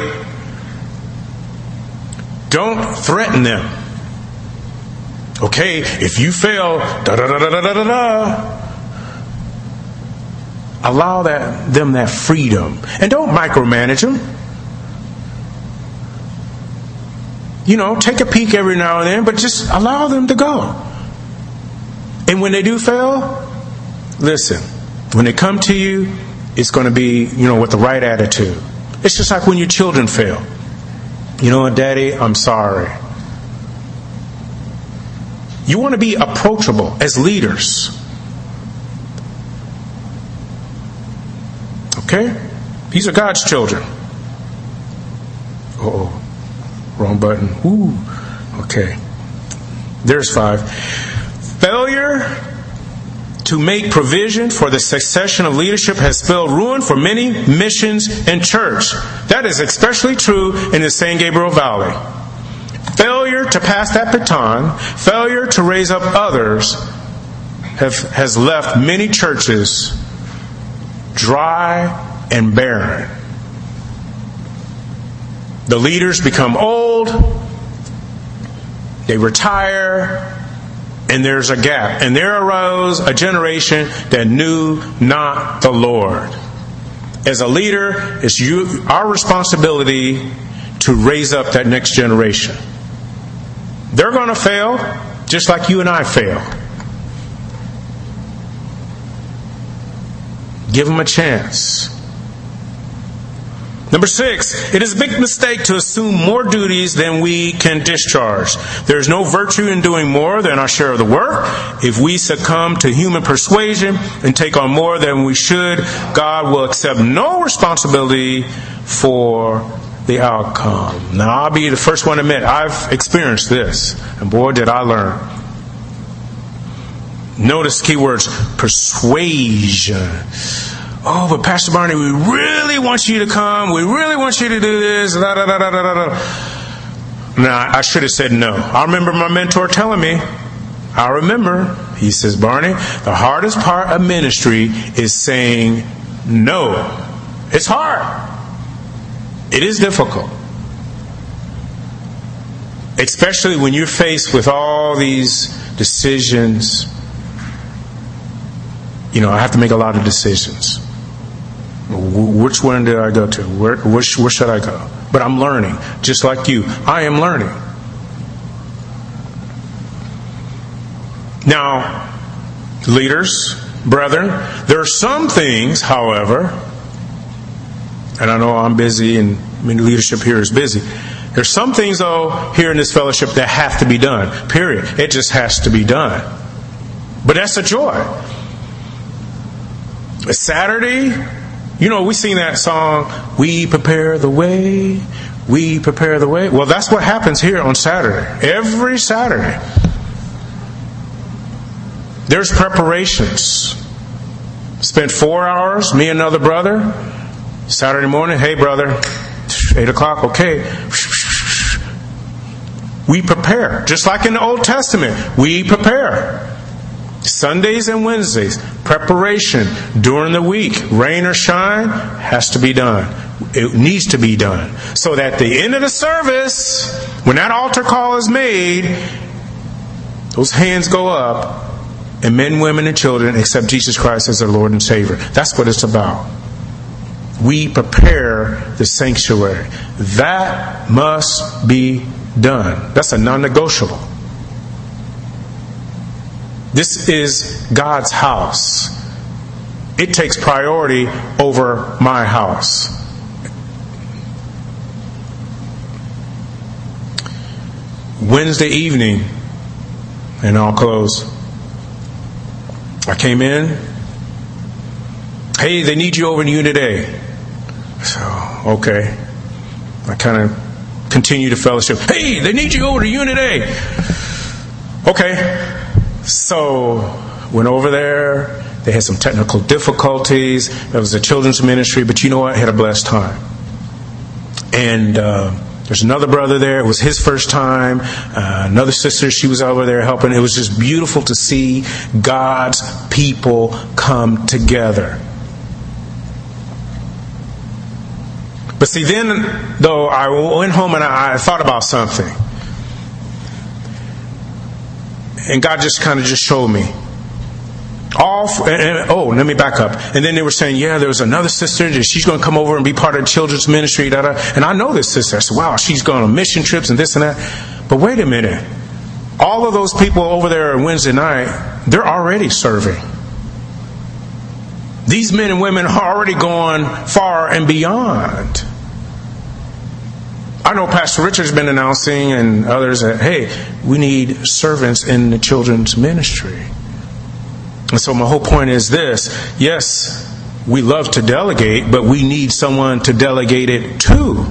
don't threaten them. Okay, if you fail, da da da da da da da. Allow that, them that freedom. And don't micromanage them. you know, take a peek every now and then, but just allow them to go. And when they do fail, listen, when they come to you, it's going to be, you know, with the right attitude. It's just like when your children fail. You know what, Daddy, I'm sorry. You want to be approachable as leaders. Okay? These are God's children. oh. Wrong button. Ooh. Okay. There's five. Failure to make provision for the succession of leadership has spelled ruin for many missions and church. That is especially true in the San Gabriel Valley. Failure to pass that baton, failure to raise up others, have, has left many churches dry and barren. The leaders become old, they retire, and there's a gap. And there arose a generation that knew not the Lord. As a leader, it's you, our responsibility to raise up that next generation. They're going to fail just like you and I fail. Give them a chance. Number six, it is a big mistake to assume more duties than we can discharge. There is no virtue in doing more than our share of the work. If we succumb to human persuasion and take on more than we should, God will accept no responsibility for the outcome. Now, I'll be the first one to admit I've experienced this, and boy, did I learn. Notice keywords persuasion Oh, but Pastor Barney, we really want you to come. We really want you to do this. Da, da, da, da, da, da. Now, I should have said no. I remember my mentor telling me, I remember, he says, Barney, the hardest part of ministry is saying no. It's hard. It is difficult. Especially when you're faced with all these decisions. You know, I have to make a lot of decisions. Which one did I go to? Where, where, should I go? But I'm learning, just like you. I am learning. Now, leaders, brethren, there are some things, however, and I know I'm busy and leadership here is busy. There's some things, though, here in this fellowship that have to be done. Period. It just has to be done. But that's a joy. Saturday, you know, we sing that song, We Prepare the Way, We Prepare the Way. Well, that's what happens here on Saturday. Every Saturday. There's preparations. Spent four hours, me and another brother. Saturday morning, hey brother, 8 o'clock, okay. We prepare. Just like in the Old Testament, we prepare. Sundays and Wednesdays, preparation during the week, rain or shine, has to be done. It needs to be done. So that at the end of the service, when that altar call is made, those hands go up, and men, women, and children accept Jesus Christ as their Lord and Savior. That's what it's about. We prepare the sanctuary. That must be done. That's a non negotiable. This is God's house. It takes priority over my house. Wednesday evening, and I'll close. I came in. Hey, they need you over in Unit A. So, okay. I kind of continue to fellowship. Hey, they need you over to Unit A. Okay. So, went over there. They had some technical difficulties. It was a children's ministry, but you know what? I had a blessed time. And, uh, there's another brother there. It was his first time. Uh, another sister, she was over there helping. It was just beautiful to see God's people come together. But see, then, though, I went home and I, I thought about something. And God just kind of just showed me. All and, and, oh, let me back up. And then they were saying, yeah, there was another sister. and She's going to come over and be part of the children's ministry. Da, da. And I know this sister. I said, wow, she's going on mission trips and this and that. But wait a minute. All of those people over there on Wednesday night, they're already serving. These men and women are already going far and beyond. I know Pastor Richard's been announcing and others that, hey, we need servants in the children's ministry. And so my whole point is this yes, we love to delegate, but we need someone to delegate it to.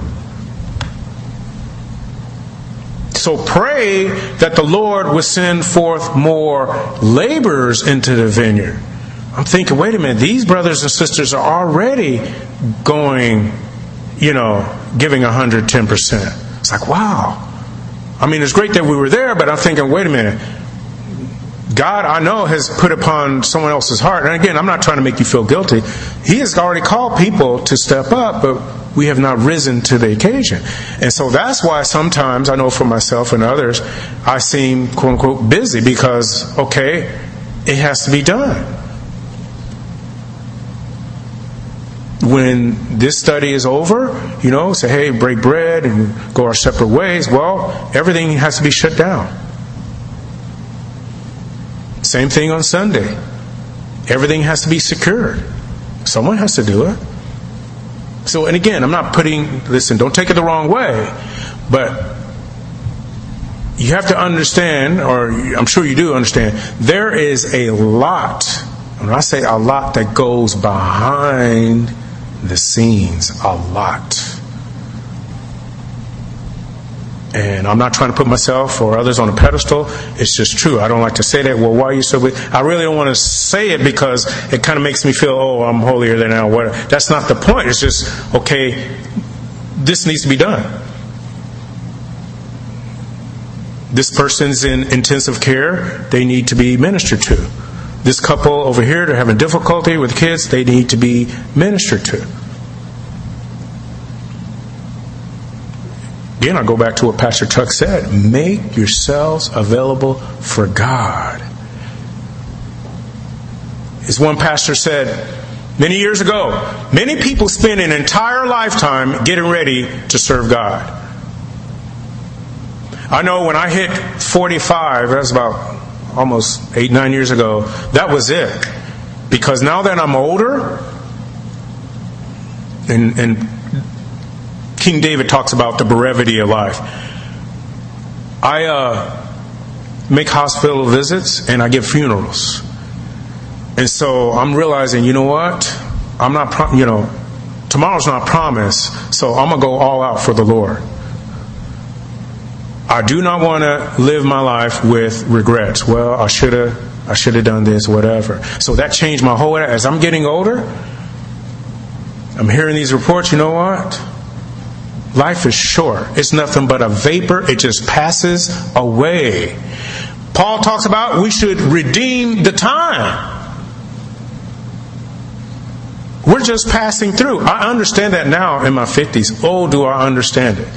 So pray that the Lord will send forth more laborers into the vineyard. I'm thinking, wait a minute, these brothers and sisters are already going, you know, giving 110%. It's like, wow. I mean, it's great that we were there, but I'm thinking, wait a minute, God, I know, has put upon someone else's heart. And again, I'm not trying to make you feel guilty. He has already called people to step up, but we have not risen to the occasion. And so that's why sometimes, I know for myself and others, I seem quote unquote busy because, okay, it has to be done. When this study is over, you know, say, hey, break bread and go our separate ways. Well, everything has to be shut down. Same thing on Sunday. Everything has to be secured. Someone has to do it. So, and again, I'm not putting, listen, don't take it the wrong way, but you have to understand, or I'm sure you do understand, there is a lot, when I say a lot that goes behind the scenes, a lot. And I'm not trying to put myself or others on a pedestal. It's just true. I don't like to say that. Well, why are you so? I really don't want to say it because it kind of makes me feel, oh, I'm holier than thou. What? That's not the point. It's just okay. This needs to be done. This person's in intensive care. They need to be ministered to. This couple over here, they're having difficulty with kids. They need to be ministered to. Again, I go back to what Pastor Tuck said make yourselves available for God. As one pastor said many years ago, many people spend an entire lifetime getting ready to serve God. I know when I hit 45, that's about almost eight, nine years ago, that was it. Because now that I'm older and, and King David talks about the brevity of life. I uh, make hospital visits and I give funerals. And so I'm realizing, you know what? I'm not, you know, tomorrow's not promised, so I'm going to go all out for the Lord. I do not want to live my life with regrets. Well, I should have, I should have done this, whatever. So that changed my whole. As I'm getting older, I'm hearing these reports. You know what? Life is short. It's nothing but a vapor. It just passes away. Paul talks about we should redeem the time. We're just passing through. I understand that now in my 50s. Oh, do I understand it.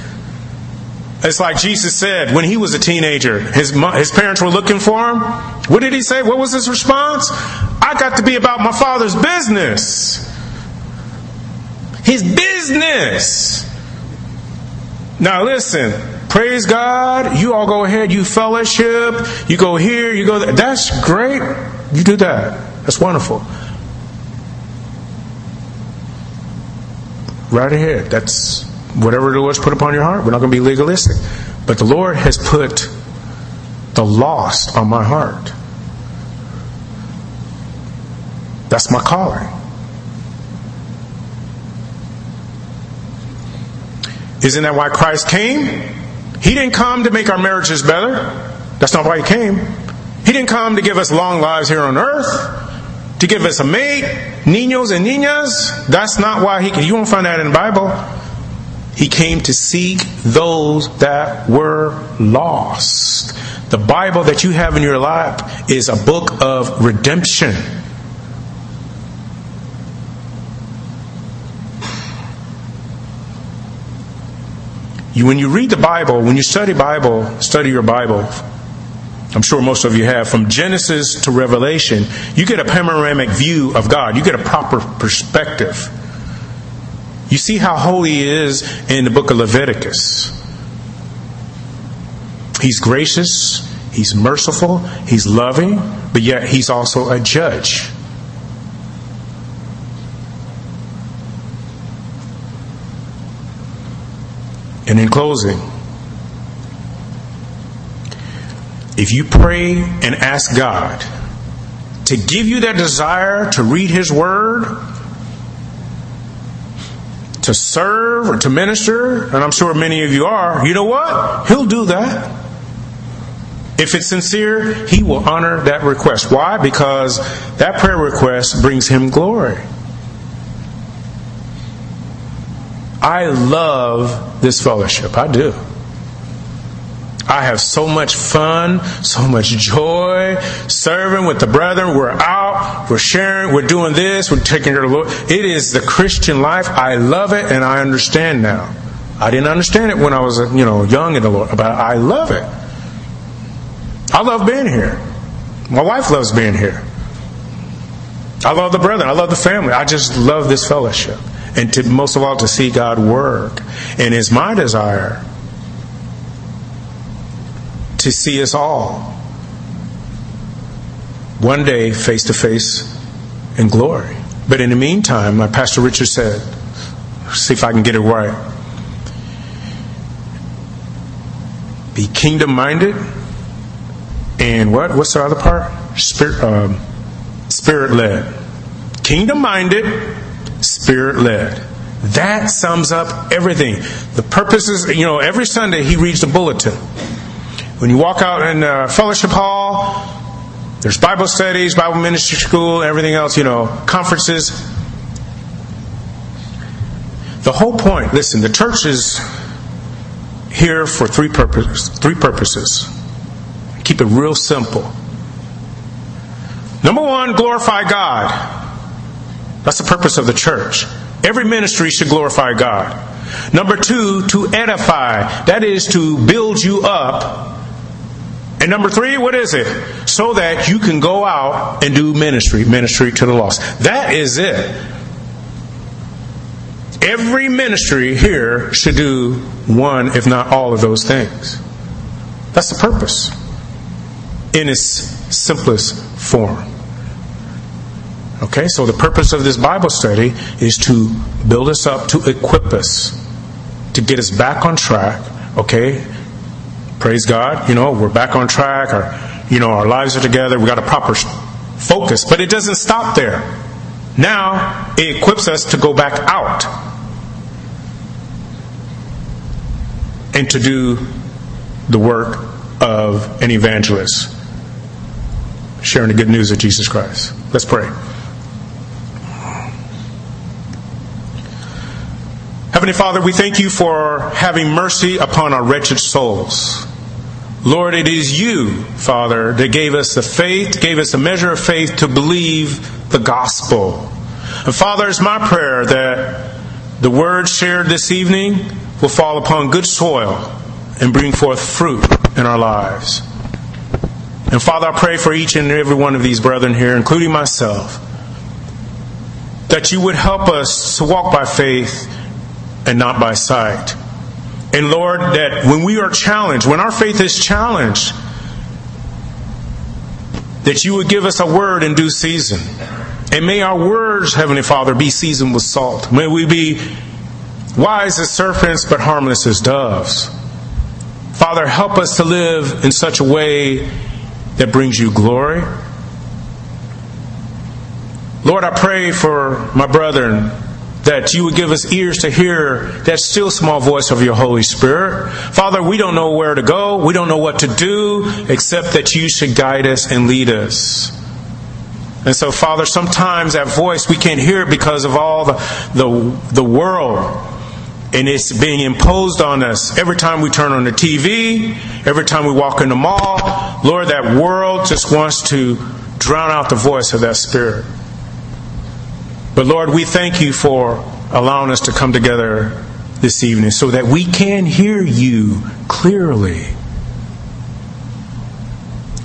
It's like Jesus said when he was a teenager, his, his parents were looking for him. What did he say? What was his response? I got to be about my father's business. His business. Now listen, praise God. You all go ahead, you fellowship, you go here, you go there. That's great. You do that. That's wonderful. Right ahead. That's whatever the Lord's put upon your heart. We're not going to be legalistic. But the Lord has put the lost on my heart. That's my calling. Isn't that why Christ came? He didn't come to make our marriages better. That's not why He came. He didn't come to give us long lives here on earth, to give us a mate, niños and niñas. That's not why He came. You won't find that in the Bible. He came to seek those that were lost. The Bible that you have in your lap is a book of redemption. You, when you read the Bible, when you study Bible, study your Bible, I'm sure most of you have, from Genesis to Revelation, you get a panoramic view of God. You get a proper perspective. You see how holy he is in the book of Leviticus. He's gracious, he's merciful, he's loving, but yet he's also a judge. And in closing, if you pray and ask God to give you that desire to read His Word, to serve or to minister, and I'm sure many of you are, you know what? He'll do that. If it's sincere, He will honor that request. Why? Because that prayer request brings Him glory. I love this fellowship. I do. I have so much fun, so much joy serving with the brethren. We're out, we're sharing, we're doing this, we're taking care of the Lord. It is the Christian life. I love it and I understand now. I didn't understand it when I was, you know, young in the Lord, but I love it. I love being here. My wife loves being here. I love the brethren. I love the family. I just love this fellowship. And to, most of all, to see God work. And it's my desire to see us all one day face to face in glory. But in the meantime, like Pastor Richard said, see if I can get it right. Be kingdom minded, and what? What's the other part? Spirit, um, spirit led. Kingdom minded, spirit led. That sums up everything. The purposes, you know, every Sunday he reads the bulletin. When you walk out in uh, fellowship hall, there's Bible studies, Bible ministry school, everything else, you know, conferences. The whole point, listen, the church is here for three purposes. Three purposes. Keep it real simple. Number one, glorify God. That's the purpose of the church. Every ministry should glorify God. Number two, to edify. That is to build you up and number three, what is it? So that you can go out and do ministry, ministry to the lost. That is it. Every ministry here should do one, if not all of those things. That's the purpose in its simplest form. Okay, so the purpose of this Bible study is to build us up, to equip us to get us back on track, okay? Praise God, you know, we're back on track, our, you know, our lives are together, we got a proper focus, but it doesn't stop there. Now, it equips us to go back out and to do the work of an evangelist, sharing the good news of Jesus Christ. Let's pray. Heavenly Father, we thank you for having mercy upon our wretched souls. Lord, it is you, Father, that gave us the faith, gave us a measure of faith to believe the gospel. And Father, it's my prayer that the word shared this evening will fall upon good soil and bring forth fruit in our lives. And Father, I pray for each and every one of these brethren here, including myself, that you would help us to walk by faith and not by sight. And Lord, that when we are challenged, when our faith is challenged, that you would give us a word in due season. And may our words, Heavenly Father, be seasoned with salt. May we be wise as serpents, but harmless as doves. Father, help us to live in such a way that brings you glory. Lord, I pray for my brethren that you would give us ears to hear that still small voice of your Holy Spirit. Father, we don't know where to go. We don't know what to do except that you should guide us and lead us. And so, Father, sometimes that voice we can't hear because of all the, the, the world. And it's being imposed on us every time we turn on the TV, every time we walk in the mall. Lord, that world just wants to drown out the voice of that spirit. But Lord, we thank you for allowing us to come together this evening so that we can hear you clearly.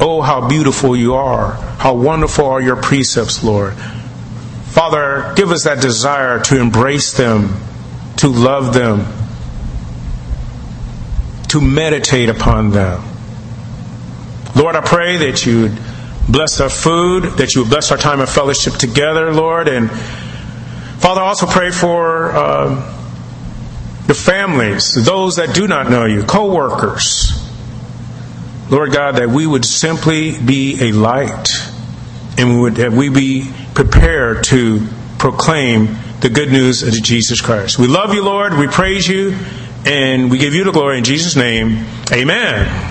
Oh, how beautiful you are. How wonderful are your precepts, Lord. Father, give us that desire to embrace them, to love them, to meditate upon them. Lord, I pray that you bless our food, that you would bless our time of fellowship together, Lord. And Father, also pray for uh, the families, those that do not know you, co workers. Lord God, that we would simply be a light and we would, that we be prepared to proclaim the good news of Jesus Christ. We love you, Lord. We praise you. And we give you the glory in Jesus' name. Amen.